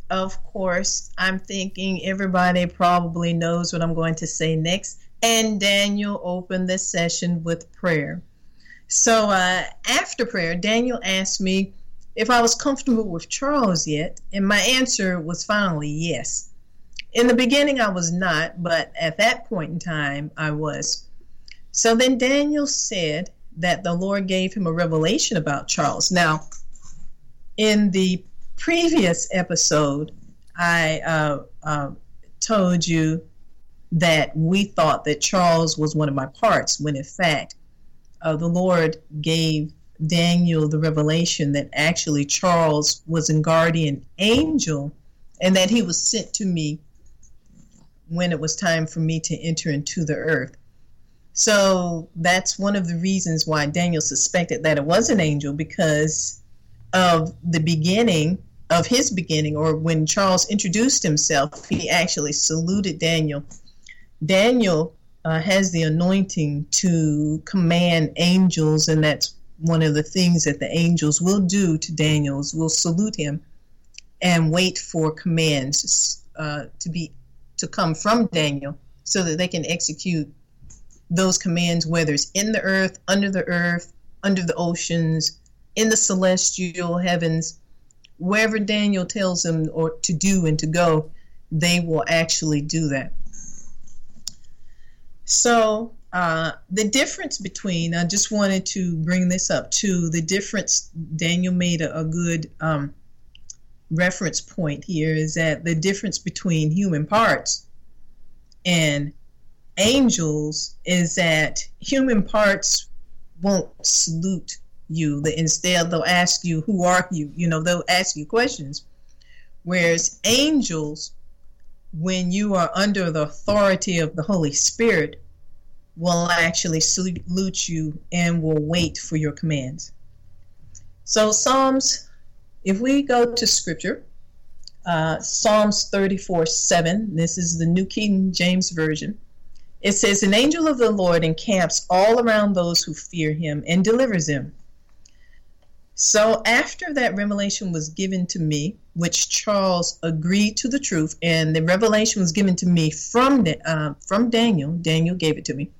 of course, I'm thinking everybody probably knows what I'm going to say next. And Daniel opened the session with prayer. So uh, after prayer, Daniel asked me if I was comfortable with Charles yet, and my answer was finally yes. In the beginning, I was not, but at that point in time, I was. So then Daniel said that the Lord gave him a revelation about Charles. Now, in the previous episode, I uh, uh, told you that we thought that Charles was one of my parts, when in fact, uh, the Lord gave Daniel the revelation that actually Charles was a guardian angel and that he was sent to me when it was time for me to enter into the earth. So that's one of the reasons why Daniel suspected that it was an angel because of the beginning of his beginning, or when Charles introduced himself, he actually saluted Daniel. Daniel uh, has the anointing to command angels, and that's one of the things that the angels will do to Daniel's will salute him and wait for commands uh, to be to come from Daniel so that they can execute those commands, whether it's in the earth, under the earth, under the oceans, in the celestial heavens, wherever Daniel tells them or to do and to go, they will actually do that. So uh, the difference between, I just wanted to bring this up too. The difference, Daniel made a, a good um, reference point here is that the difference between human parts and angels is that human parts won't salute you. Instead, they'll ask you, Who are you? You know, they'll ask you questions. Whereas angels, when you are under the authority of the Holy Spirit, will actually salute you and will wait for your commands. So, Psalms, if we go to scripture, uh, Psalms 34 7, this is the New King James Version. It says, An angel of the Lord encamps all around those who fear him and delivers them. So, after that revelation was given to me, which Charles agreed to the truth, and the revelation was given to me from, uh, from Daniel, Daniel gave it to me.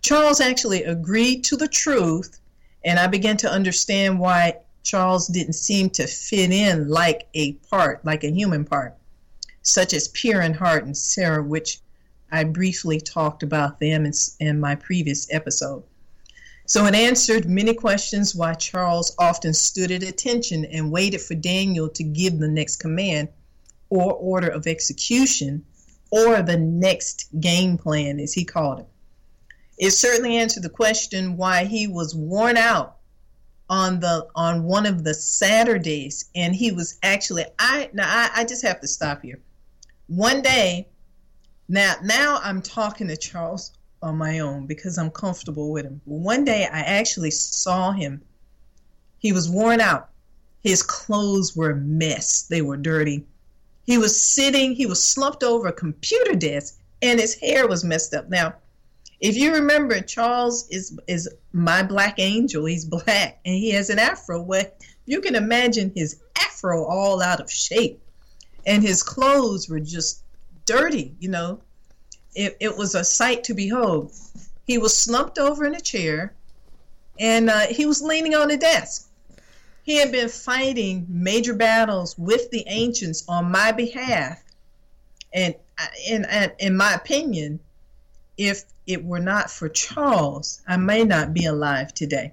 Charles actually agreed to the truth, and I began to understand why Charles didn't seem to fit in like a part, like a human part, such as Pierre and Hart and Sarah, which I briefly talked about them in, in my previous episode. So it answered many questions why Charles often stood at attention and waited for Daniel to give the next command or order of execution or the next game plan, as he called it. It certainly answered the question why he was worn out on the on one of the Saturdays, and he was actually I now I, I just have to stop here. One day, now now I'm talking to Charles on my own because I'm comfortable with him. One day I actually saw him. He was worn out. His clothes were a mess. They were dirty. He was sitting, he was slumped over a computer desk and his hair was messed up. Now, if you remember, Charles is is my black angel. He's black and he has an afro. Where you can imagine his afro all out of shape, and his clothes were just dirty. You know, it, it was a sight to behold. He was slumped over in a chair, and uh, he was leaning on a desk. He had been fighting major battles with the ancients on my behalf, and uh, in in my opinion, if it were not for Charles, I may not be alive today.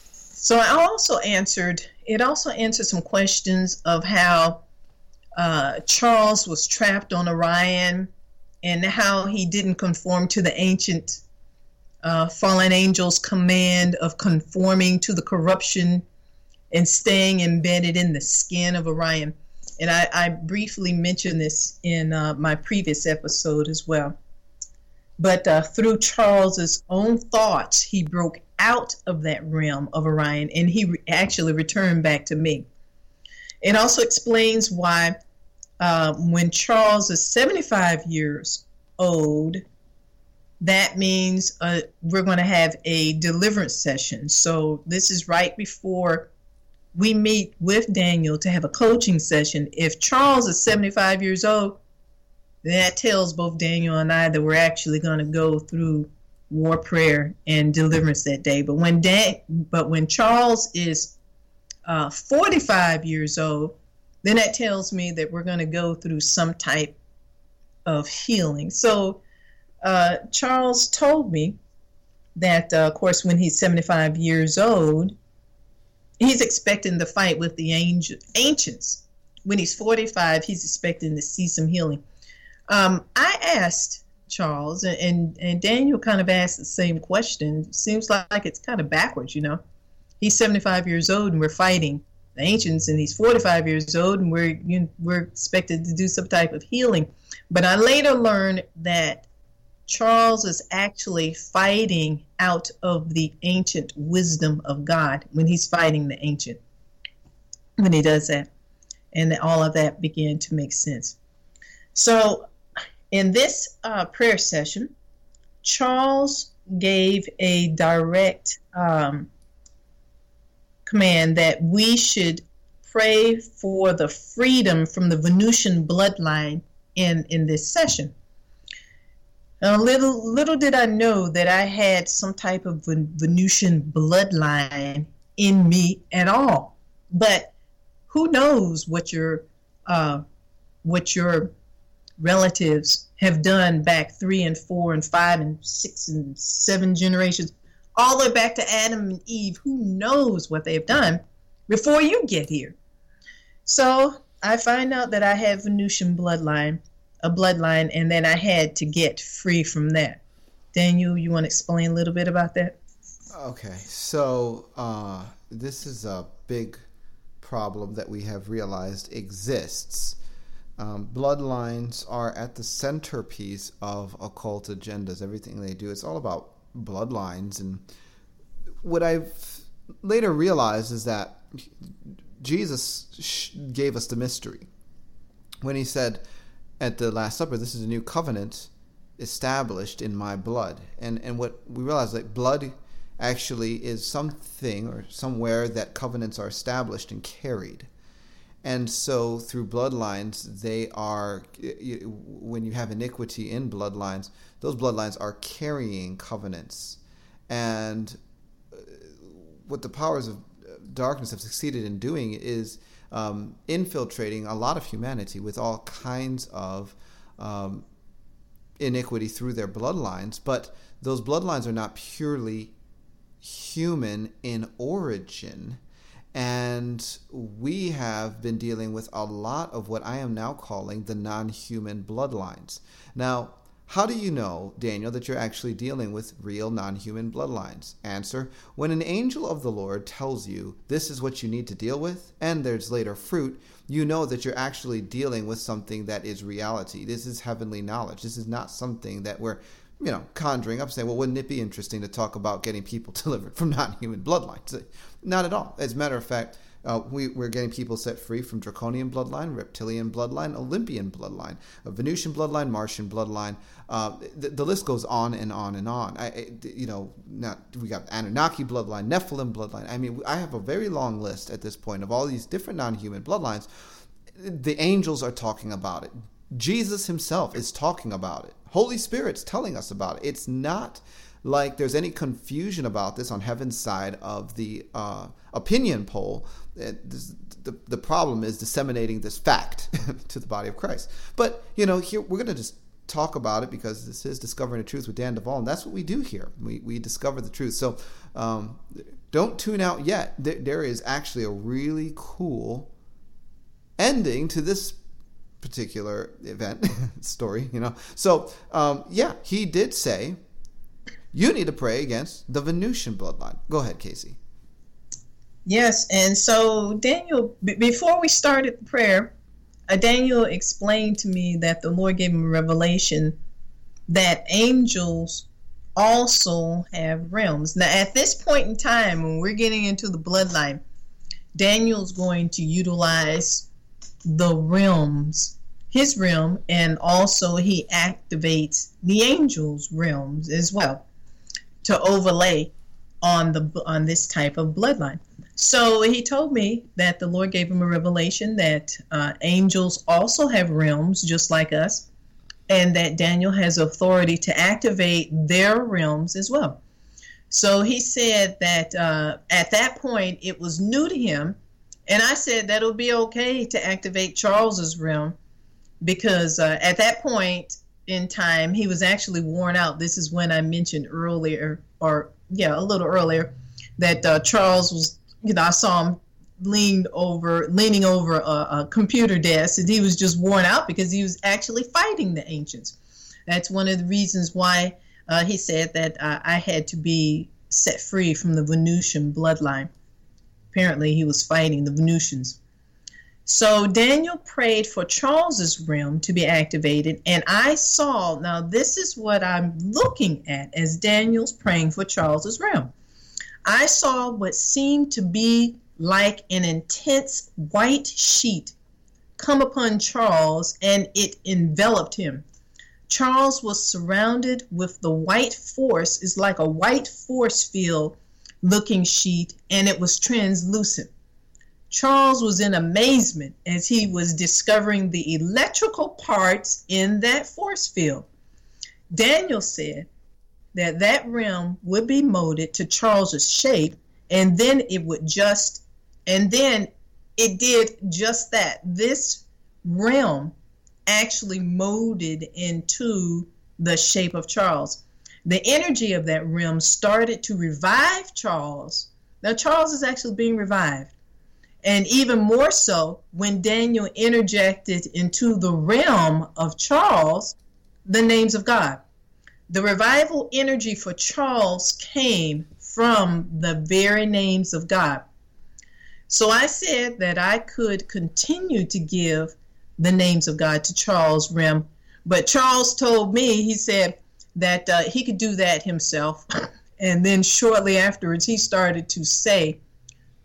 So I also answered, it also answered some questions of how uh, Charles was trapped on Orion and how he didn't conform to the ancient uh, fallen angels' command of conforming to the corruption and staying embedded in the skin of Orion. And I, I briefly mentioned this in uh, my previous episode as well. But uh, through Charles's own thoughts, he broke out of that realm of Orion and he re- actually returned back to me. It also explains why uh, when Charles is 75 years old, that means uh, we're going to have a deliverance session. So this is right before we meet with Daniel to have a coaching session. If Charles is 75 years old, that tells both Daniel and I that we're actually going to go through war prayer and deliverance that day. But when Dan, but when Charles is uh, 45 years old, then that tells me that we're going to go through some type of healing. So uh, Charles told me that, uh, of course, when he's 75 years old, he's expecting the fight with the angel, ancients. When he's 45, he's expecting to see some healing. Um, I asked Charles, and, and, and Daniel kind of asked the same question. Seems like it's kind of backwards, you know. He's 75 years old, and we're fighting the ancients, and he's 45 years old, and we're you know, we're expected to do some type of healing. But I later learned that Charles is actually fighting out of the ancient wisdom of God when he's fighting the ancient. When he does that. And all of that began to make sense. So, in this uh, prayer session, Charles gave a direct um, command that we should pray for the freedom from the Venusian bloodline in, in this session. Little little did I know that I had some type of Venusian bloodline in me at all. But who knows what your uh, what your relatives have done back three and four and five and six and seven generations, all the way back to Adam and Eve. Who knows what they've done before you get here? So I find out that I have Venusian bloodline, a bloodline, and then I had to get free from that. Daniel, you want to explain a little bit about that? Okay, so uh, this is a big problem that we have realized exists. Um, bloodlines are at the centerpiece of occult agendas. Everything they do, it's all about bloodlines. And what I've later realized is that Jesus gave us the mystery when he said at the Last Supper, "This is a new covenant established in my blood." And and what we realize that blood actually is something or somewhere that covenants are established and carried. And so through bloodlines, they are, when you have iniquity in bloodlines, those bloodlines are carrying covenants. And uh, what the powers of darkness have succeeded in doing is um, infiltrating a lot of humanity with all kinds of um, iniquity through their bloodlines. But those bloodlines are not purely human in origin. And we have been dealing with a lot of what I am now calling the non human bloodlines. Now, how do you know, Daniel, that you're actually dealing with real non human bloodlines? Answer When an angel of the Lord tells you this is what you need to deal with, and there's later fruit, you know that you're actually dealing with something that is reality. This is heavenly knowledge. This is not something that we're you know, conjuring up, saying, well, wouldn't it be interesting to talk about getting people delivered from non human bloodlines? Not at all. As a matter of fact, uh, we, are getting people set free from draconian bloodline, reptilian bloodline, Olympian bloodline, Venusian bloodline, Martian bloodline. Uh, the, the, list goes on and on and on. I, I, you know, not, we got Anunnaki bloodline, Nephilim bloodline. I mean, I have a very long list at this point of all these different non-human bloodlines. The angels are talking about it. Jesus himself is talking about it. Holy Spirit's telling us about it. It's not like there's any confusion about this on heaven's side of the uh, opinion poll. This, the, the problem is disseminating this fact to the body of Christ. But, you know, here we're going to just talk about it because this is Discovering the Truth with Dan Duval, and that's what we do here. We, we discover the truth. So um, don't tune out yet. There, there is actually a really cool ending to this particular event story, you know. So, um, yeah, he did say you need to pray against the Venusian bloodline. Go ahead, KC. Yes, and so Daniel, b- before we started the prayer, uh, Daniel explained to me that the Lord gave him a revelation that angels also have realms. Now, at this point in time, when we're getting into the bloodline, Daniel's going to utilize the realms, his realm, and also he activates the angels' realms as well to overlay on the on this type of bloodline. So he told me that the Lord gave him a revelation that uh, angels also have realms just like us, and that Daniel has authority to activate their realms as well. So he said that uh, at that point it was new to him, and I said that it'll be okay to activate Charles's realm because uh, at that point in time. He was actually worn out. This is when I mentioned earlier, or yeah, a little earlier, that uh, Charles was. You know, I saw him leaned over, leaning over a, a computer desk, and he was just worn out because he was actually fighting the ancients. That's one of the reasons why uh, he said that uh, I had to be set free from the Venusian bloodline. Apparently, he was fighting the Venusians. So Daniel prayed for Charles's realm to be activated, and I saw. Now this is what I'm looking at as Daniel's praying for Charles's realm. I saw what seemed to be like an intense white sheet come upon Charles, and it enveloped him. Charles was surrounded with the white force, is like a white force field looking sheet, and it was translucent. Charles was in amazement as he was discovering the electrical parts in that force field. Daniel said that that realm would be molded to Charles's shape and then it would just and then it did just that. This realm actually molded into the shape of Charles. The energy of that realm started to revive Charles. Now, Charles is actually being revived. And even more so when Daniel interjected into the realm of Charles the names of God. The revival energy for Charles came from the very names of God. So I said that I could continue to give the names of God to Charles realm, but Charles told me, he said that uh, he could do that himself. and then shortly afterwards, he started to say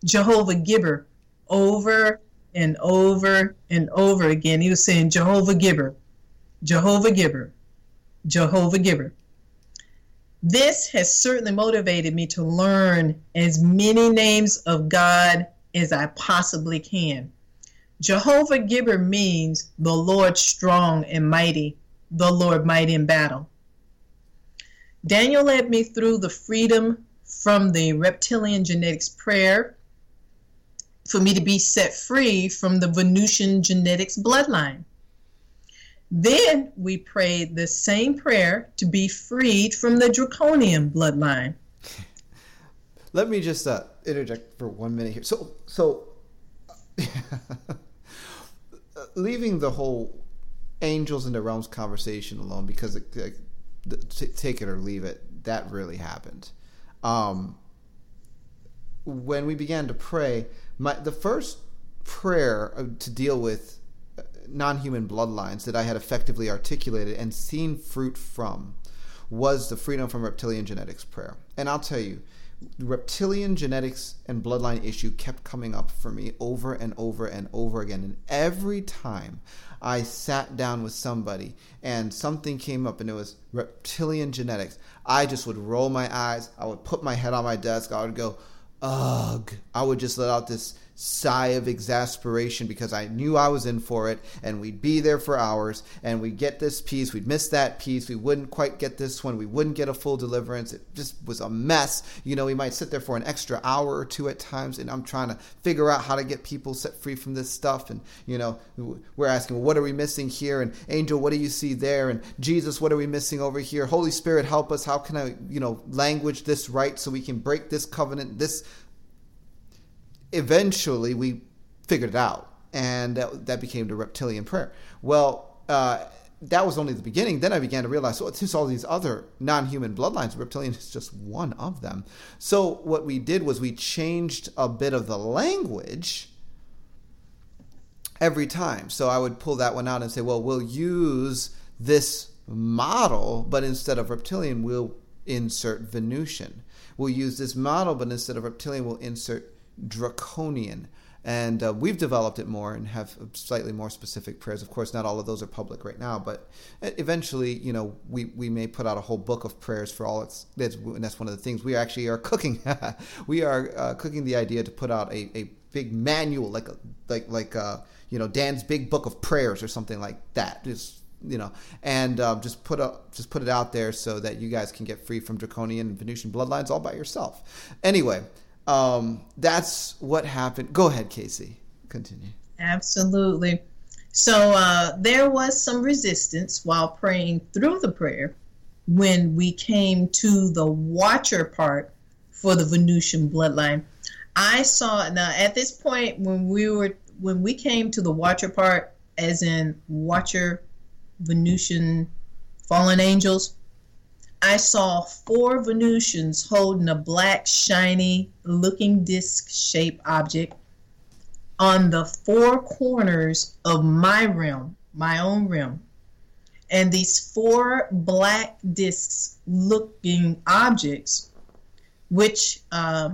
Jehovah Gibbor over and over and over again. He was saying Jehovah Gibbor, Jehovah Gibbor, Jehovah Gibbor. This has certainly motivated me to learn as many names of God as I possibly can. Jehovah Gibbor means the Lord strong and mighty, the Lord mighty in battle. Daniel led me through the freedom from the reptilian genetics prayer for me to be set free from the Venusian genetics bloodline. Then we prayed the same prayer to be freed from the draconian bloodline. Let me just uh, interject for one minute here. So, so leaving the whole angels in the realms conversation alone because it, it, take it or leave it, that really happened. Um, when we began to pray, my the first prayer to deal with uh, non-human bloodlines that I had effectively articulated and seen fruit from was the freedom from reptilian genetics prayer. And I'll tell you, reptilian genetics and bloodline issue kept coming up for me over and over and over again. And every time I sat down with somebody and something came up and it was reptilian genetics, I just would roll my eyes. I would put my head on my desk. I would go, ugh. I would just let out this sigh of exasperation because I knew I was in for it and we'd be there for hours and we'd get this piece, we'd miss that piece, we wouldn't quite get this one, we wouldn't get a full deliverance. It just was a mess. You know, we might sit there for an extra hour or two at times and I'm trying to figure out how to get people set free from this stuff. And, you know, we're asking, well, what are we missing here? And Angel, what do you see there? And Jesus, what are we missing over here? Holy Spirit, help us. How can I, you know, language this right so we can break this covenant, this eventually we figured it out, and that, that became the reptilian prayer. Well, uh, that was only the beginning. Then I began to realize, so it's just all these other non-human bloodlines. Reptilian is just one of them. So what we did was we changed a bit of the language every time. So I would pull that one out and say, well, we'll use this model, but instead of reptilian, we'll insert Venusian. We'll use this model, but instead of reptilian, we'll insert draconian. And uh, we've developed it more and have slightly more specific prayers. Of course, not all of those are public right now, but eventually, you know, we, we may put out a whole book of prayers for all its. That's, and that's one of the things we actually are cooking. we are uh, cooking the idea to put out a, a big manual, like a, like like uh, you know Dan's big book of prayers or something like that. Just you know, and um, just put up, just put it out there so that you guys can get free from draconian and Venusian bloodlines all by yourself. Anyway, um, that's what happened. Go ahead, KC. Continue. Absolutely. So uh, there was some resistance while praying through the prayer when we came to the watcher part for the Venusian bloodline. I saw now at this point when we were when we came to the watcher part, as in watcher Venusian fallen angels, I saw four Venusians holding a black, shiny looking disc shaped object on the four corners of my realm, my own realm. And these four black discs looking objects, which uh,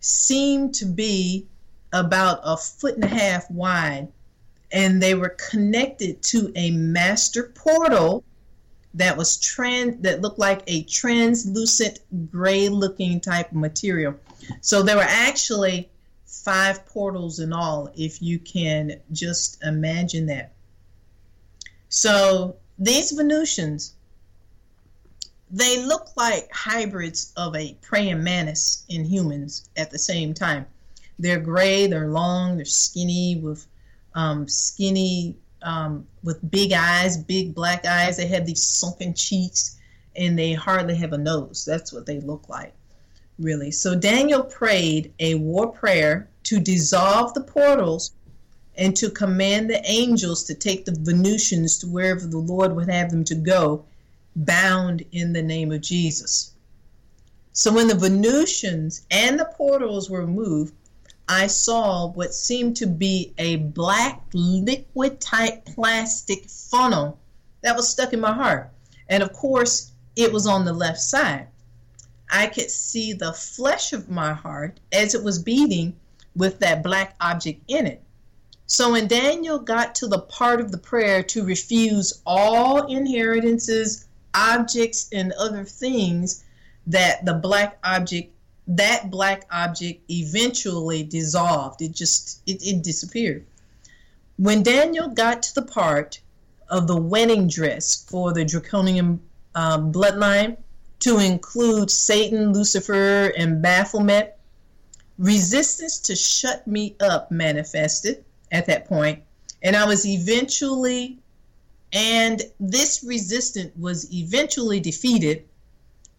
seemed to be about a foot and a half wide, and they were connected to a master portal that was trans that looked like a translucent gray looking type of material. So there were actually five portals in all, if you can just imagine that. So these Venusians, they look like hybrids of a praying mantis in humans at the same time. They're gray, they're long, they're skinny with um, skinny um, with big eyes, big black eyes. They have these sunken cheeks, and they hardly have a nose. That's what they look like, really. So Daniel prayed a war prayer to dissolve the portals and to command the angels to take the Venusians to wherever the Lord would have them to go, bound in the name of Jesus. So when the Venusians and the portals were moved, I saw what seemed to be a black liquid type plastic funnel that was stuck in my heart. And of course, it was on the left side. I could see the flesh of my heart as it was beating with that black object in it. So when Daniel got to the part of the prayer to refuse all inheritances, objects, and other things that the black object that black object eventually dissolved. It just it, it disappeared. When Daniel got to the part of the wedding dress for the draconian um, bloodline to include Satan, Lucifer, and Baphomet, resistance to shut me up manifested at that point, and I was eventually, and this resistance was eventually defeated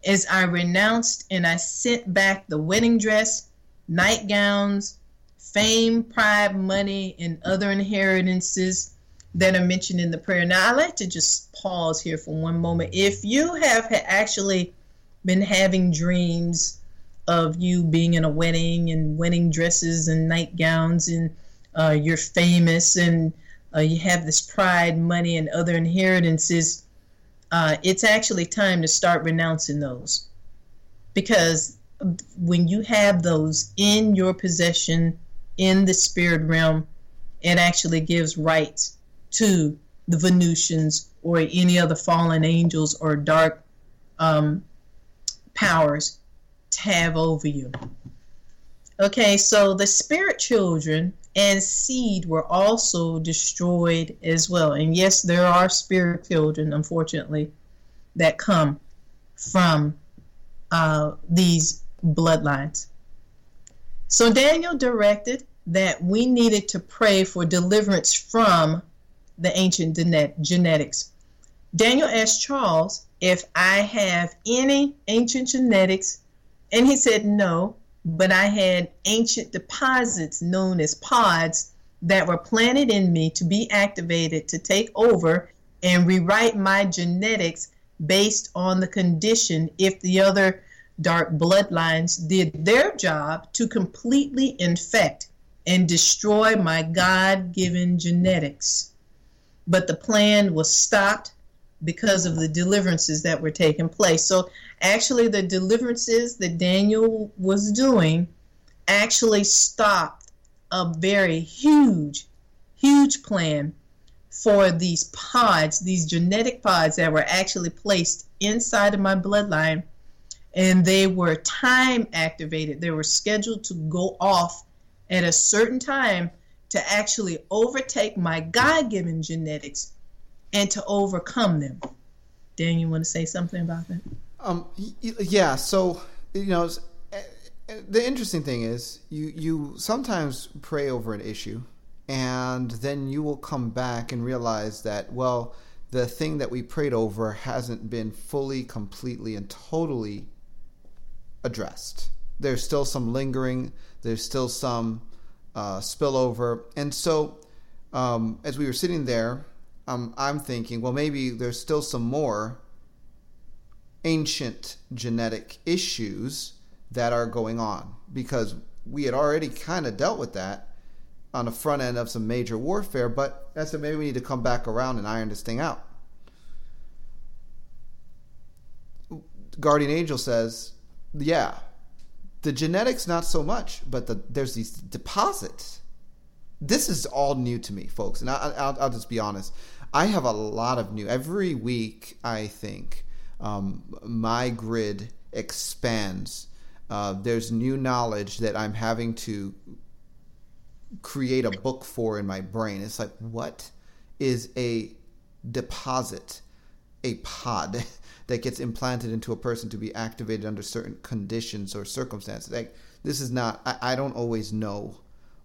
as I renounced and I sent back the wedding dress, nightgowns, fame, pride, money, and other inheritances that are mentioned in the prayer. Now, I like to just pause here for one moment. If you have actually been having dreams of you being in a wedding and wedding dresses and nightgowns and uh, you're famous and uh, you have this pride, money, and other inheritances, uh, it's actually time to start renouncing those. Because when you have those in your possession in the spirit realm, it actually gives rights to the Venusians or any other fallen angels or dark um, powers to have over you. Okay, so the spirit children and seed were also destroyed as well. And yes, there are spirit children, unfortunately, that come from uh, these bloodlines. So Daniel directed that we needed to pray for deliverance from the ancient genetics. Daniel asked Charles if I have any ancient genetics, and he said no but I had ancient deposits known as pods that were planted in me to be activated to take over and rewrite my genetics based on the condition if the other dark bloodlines did their job to completely infect and destroy my God given genetics. But the plan was stopped because of the deliverances that were taking place. So actually the deliverances that Daniel was doing actually stopped a very huge, huge plan for these pods, these genetic pods that were actually placed inside of my bloodline. And they were time activated. They were scheduled to go off at a certain time to actually overtake my God given genetics and to overcome them. Dan, you want to say something about that? Um, yeah. So you know, eh, eh, the interesting thing is you you sometimes pray over an issue, and then you will come back and realize that well, the thing that we prayed over hasn't been fully, completely, and totally addressed. There's still some lingering. There's still some uh, spillover, and so um, as we were sitting there, um, I'm thinking, well, maybe there's still some more ancient genetic issues that are going on because we had already kind of dealt with that on the front end of some major warfare, but I said maybe we need to come back around and iron this thing out. Guardian Angel says, yeah, the genetics not so much, but the, there's these deposits. This is all new to me, folks, and I, will just be honest. I have a lot of new every week. I think um, my grid expands. Uh, there's new knowledge that I'm having to create a book for in my brain. It's like, what is a deposit, a pod that gets implanted into a person to be activated under certain conditions or circumstances? Like, this is not, I, I don't always know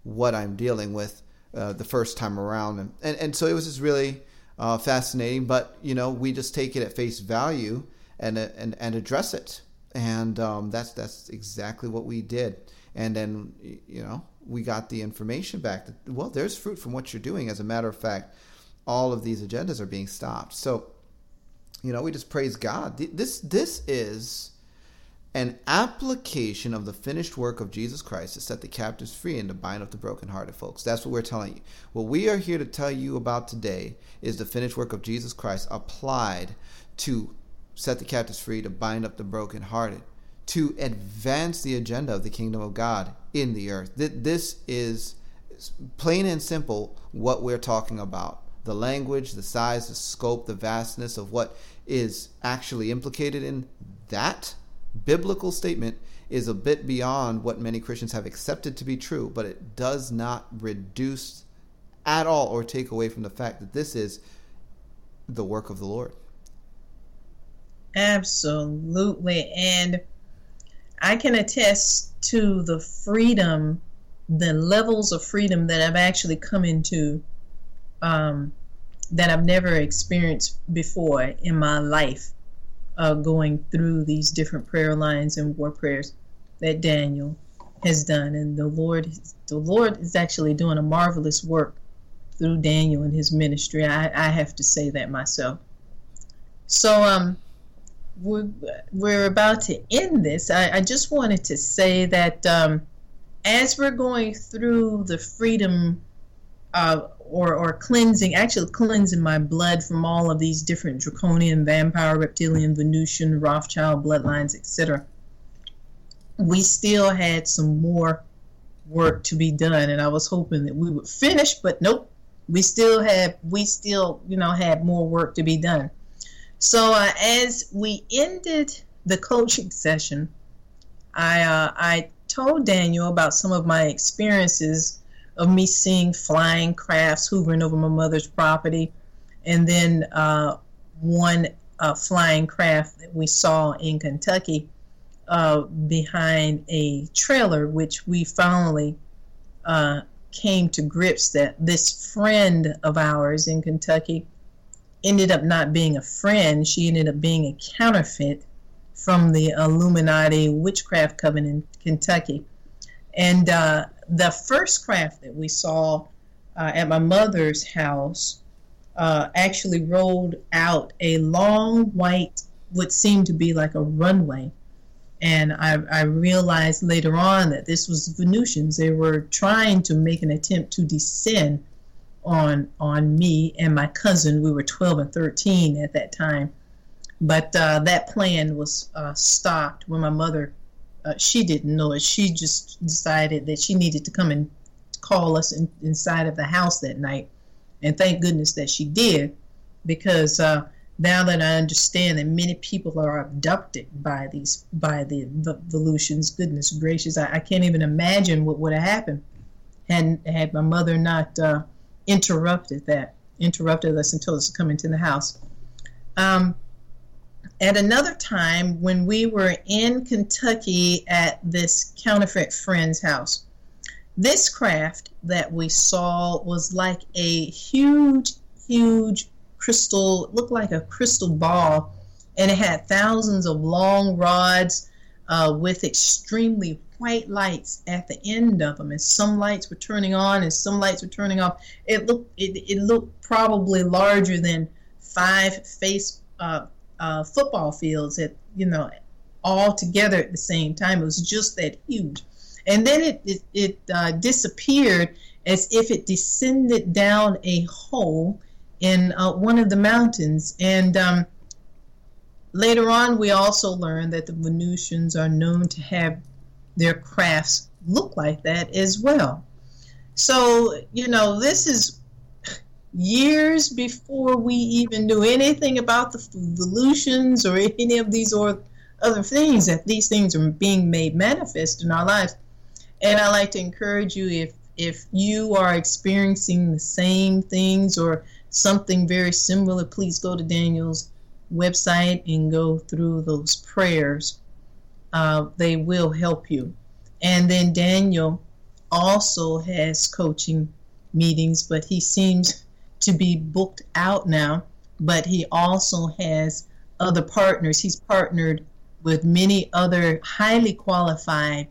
what I'm dealing with. uh, the first time around, and, and and so it was just really uh, fascinating. But you know, we just take it at face value and and and address it, and um, that's that's exactly what we did. And then you know, we got the information back that well, there's fruit from what you're doing. As a matter of fact, all of these agendas are being stopped. So, you know, we just praise God. This this is an application of the finished work of Jesus Christ to set the captives free and to bind up the brokenhearted folks. That's what we're telling you. What we are here to tell you about today is the finished work of Jesus Christ applied to set the captives free, to bind up the brokenhearted, to advance the agenda of the kingdom of God in the earth. This is plain and simple what we're talking about. The language, the size, the scope, the vastness of what is actually implicated in that biblical statement is a bit beyond what many Christians have accepted to be true, but it does not reduce at all or take away from the fact that this is the work of the Lord. Absolutely. And I can attest to the freedom, the levels of freedom that I've actually come into um, that I've never experienced before in my life uh, going through these different prayer lines and war prayers that Daniel has done. And the Lord, the Lord is actually doing a marvelous work through Daniel and his ministry. I, I have to say that myself. So, um, we're, we're about to end this. I, I just wanted to say that um, as we're going through the freedom uh, or, or cleansing, actually cleansing my blood from all of these different draconian, vampire, reptilian, Venusian, Rothschild bloodlines, etc. We still had some more work to be done, and I was hoping that we would finish, but nope. We still have, we still, you know, had more work to be done. So uh, as we ended the coaching session, I uh, I told Daniel about some of my experiences of me seeing flying crafts hovering over my mother's property, and then uh, one uh, flying craft that we saw in Kentucky uh, behind a trailer, which we finally uh, came to grips that this friend of ours in Kentucky ended up not being a friend. She ended up being a counterfeit from the Illuminati witchcraft coven in Kentucky. And uh, the first craft that we saw uh, at my mother's house uh, actually rolled out a long white, what seemed to be like a runway. And I, I realized later on that this was Venusians. They were trying to make an attempt to descend on on me and my cousin. We were 12 and 13 at that time, but uh, that plan was uh, stopped when my mother uh, she didn't know it. She just decided that she needed to come and call us in, inside of the house that night. And thank goodness that she did, because uh, now that I understand that many people are abducted by these by the Volutions, goodness gracious, I, I can't even imagine what would have happened had had my mother not uh, interrupted that, interrupted us and told us to come into the house. Um, at another time when we were in Kentucky at this counterfeit friend's house. This craft that we saw was like a huge, huge crystal, looked like a crystal ball, and it had thousands of long rods uh, with extremely white lights at the end of them, and some lights were turning on and some lights were turning off. It looked it, it looked probably larger than five face uh, uh, football fields at you know all together at the same time. It was just that huge, and then it it, it uh, disappeared as if it descended down a hole in uh, one of the mountains. And um, later on, we also learned that the Venusians are known to have their crafts look like that as well. So you know this is years before we even knew anything about the Venusians or any of these or other things that these things are being made manifest in our lives. And I like to encourage you if if you are experiencing the same things or something very similar, please go to Daniel's website and go through those prayers. Uh, they will help you. And then Daniel also has coaching meetings, but he seems to be booked out now. But he also has other partners. He's partnered with many other highly qualified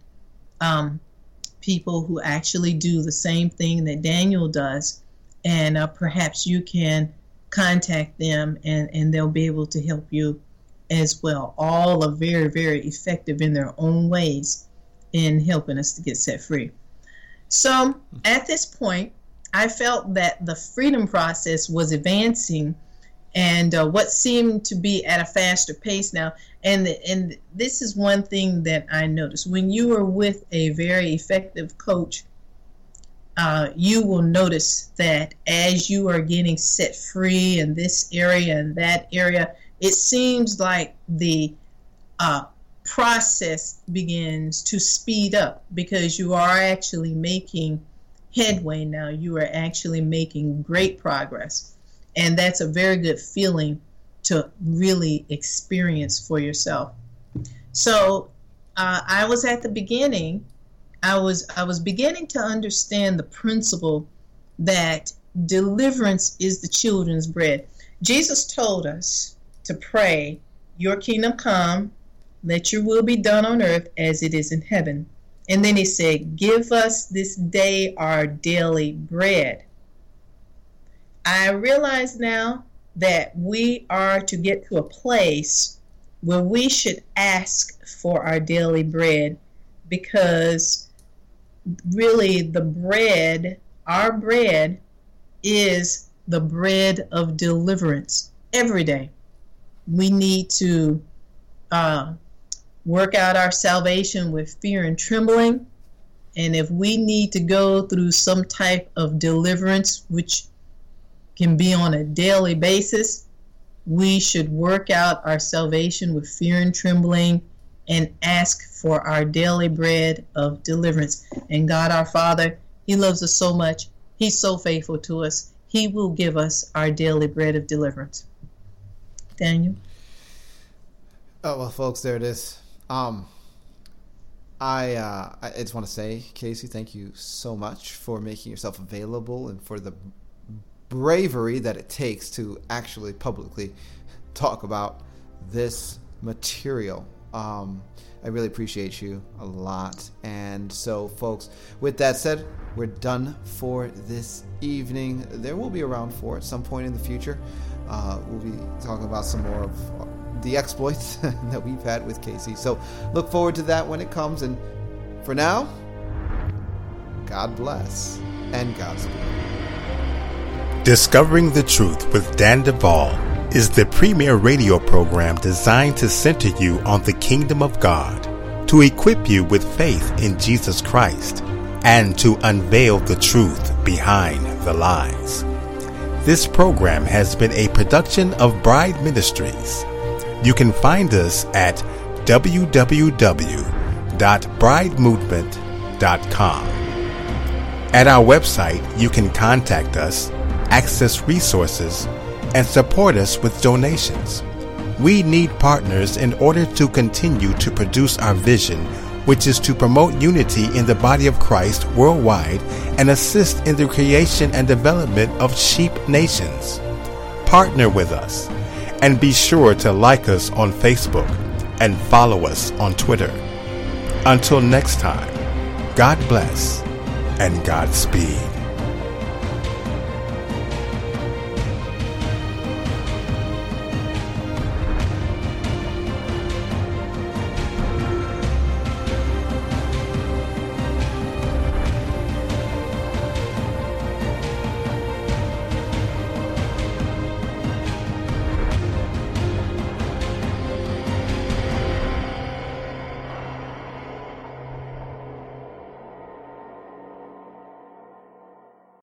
um, people who actually do the same thing that Daniel does. And uh, perhaps you can contact them and, and they'll be able to help you as well. All are very, very effective in their own ways in helping us to get set free. So at this point, I felt that the freedom process was advancing and uh, what seemed to be at a faster pace now. And, and this is one thing that I noticed when you are with a very effective coach. Uh, you will notice that as you are getting set free in this area and that area, it seems like the uh, process begins to speed up because you are actually making headway now. You are actually making great progress. And that's a very good feeling to really experience for yourself. So uh, I was at the beginning, I was I was beginning to understand the principle that deliverance is the children's bread. Jesus told us to pray, Your kingdom come, let your will be done on earth as it is in heaven. And then he said, Give us this day our daily bread. I realize now that we are to get to a place where we should ask for our daily bread because really the bread, our bread, is the bread of deliverance every day we need to uh, work out our salvation with fear and trembling. And if we need to go through some type of deliverance, which can be on a daily basis, we should work out our salvation with fear and trembling and ask for our daily bread of deliverance. And God our Father, He loves us so much. He's so faithful to us. He will give us our daily bread of deliverance. Daniel? Oh well, folks, there it is. Um, I uh, I just want to say, KC, thank you so much for making yourself available and for the bravery that it takes to actually publicly talk about this material. Um, I really appreciate you a lot. And so, folks, with that said, we're done for this evening. There will be around four at some point in the future. Uh, we'll be talking about some more of the exploits that we've had with KC. So look forward to that when it comes. And for now, God bless and Godspeed. Discovering the Truth with Dan Duval is the premier radio program designed to center you on the kingdom of God, to equip you with faith in Jesus Christ, and to unveil the truth behind the lies. This program has been a production of Bride Ministries. You can find us at www.bridemovement.com. At our website, you can contact us, access resources, and support us with donations. We need partners in order to continue to produce our vision which is to promote unity in the body of Christ worldwide and assist in the creation and development of sheep nations. Partner with us and be sure to like us on Facebook and follow us on Twitter. Until next time, God bless and Godspeed.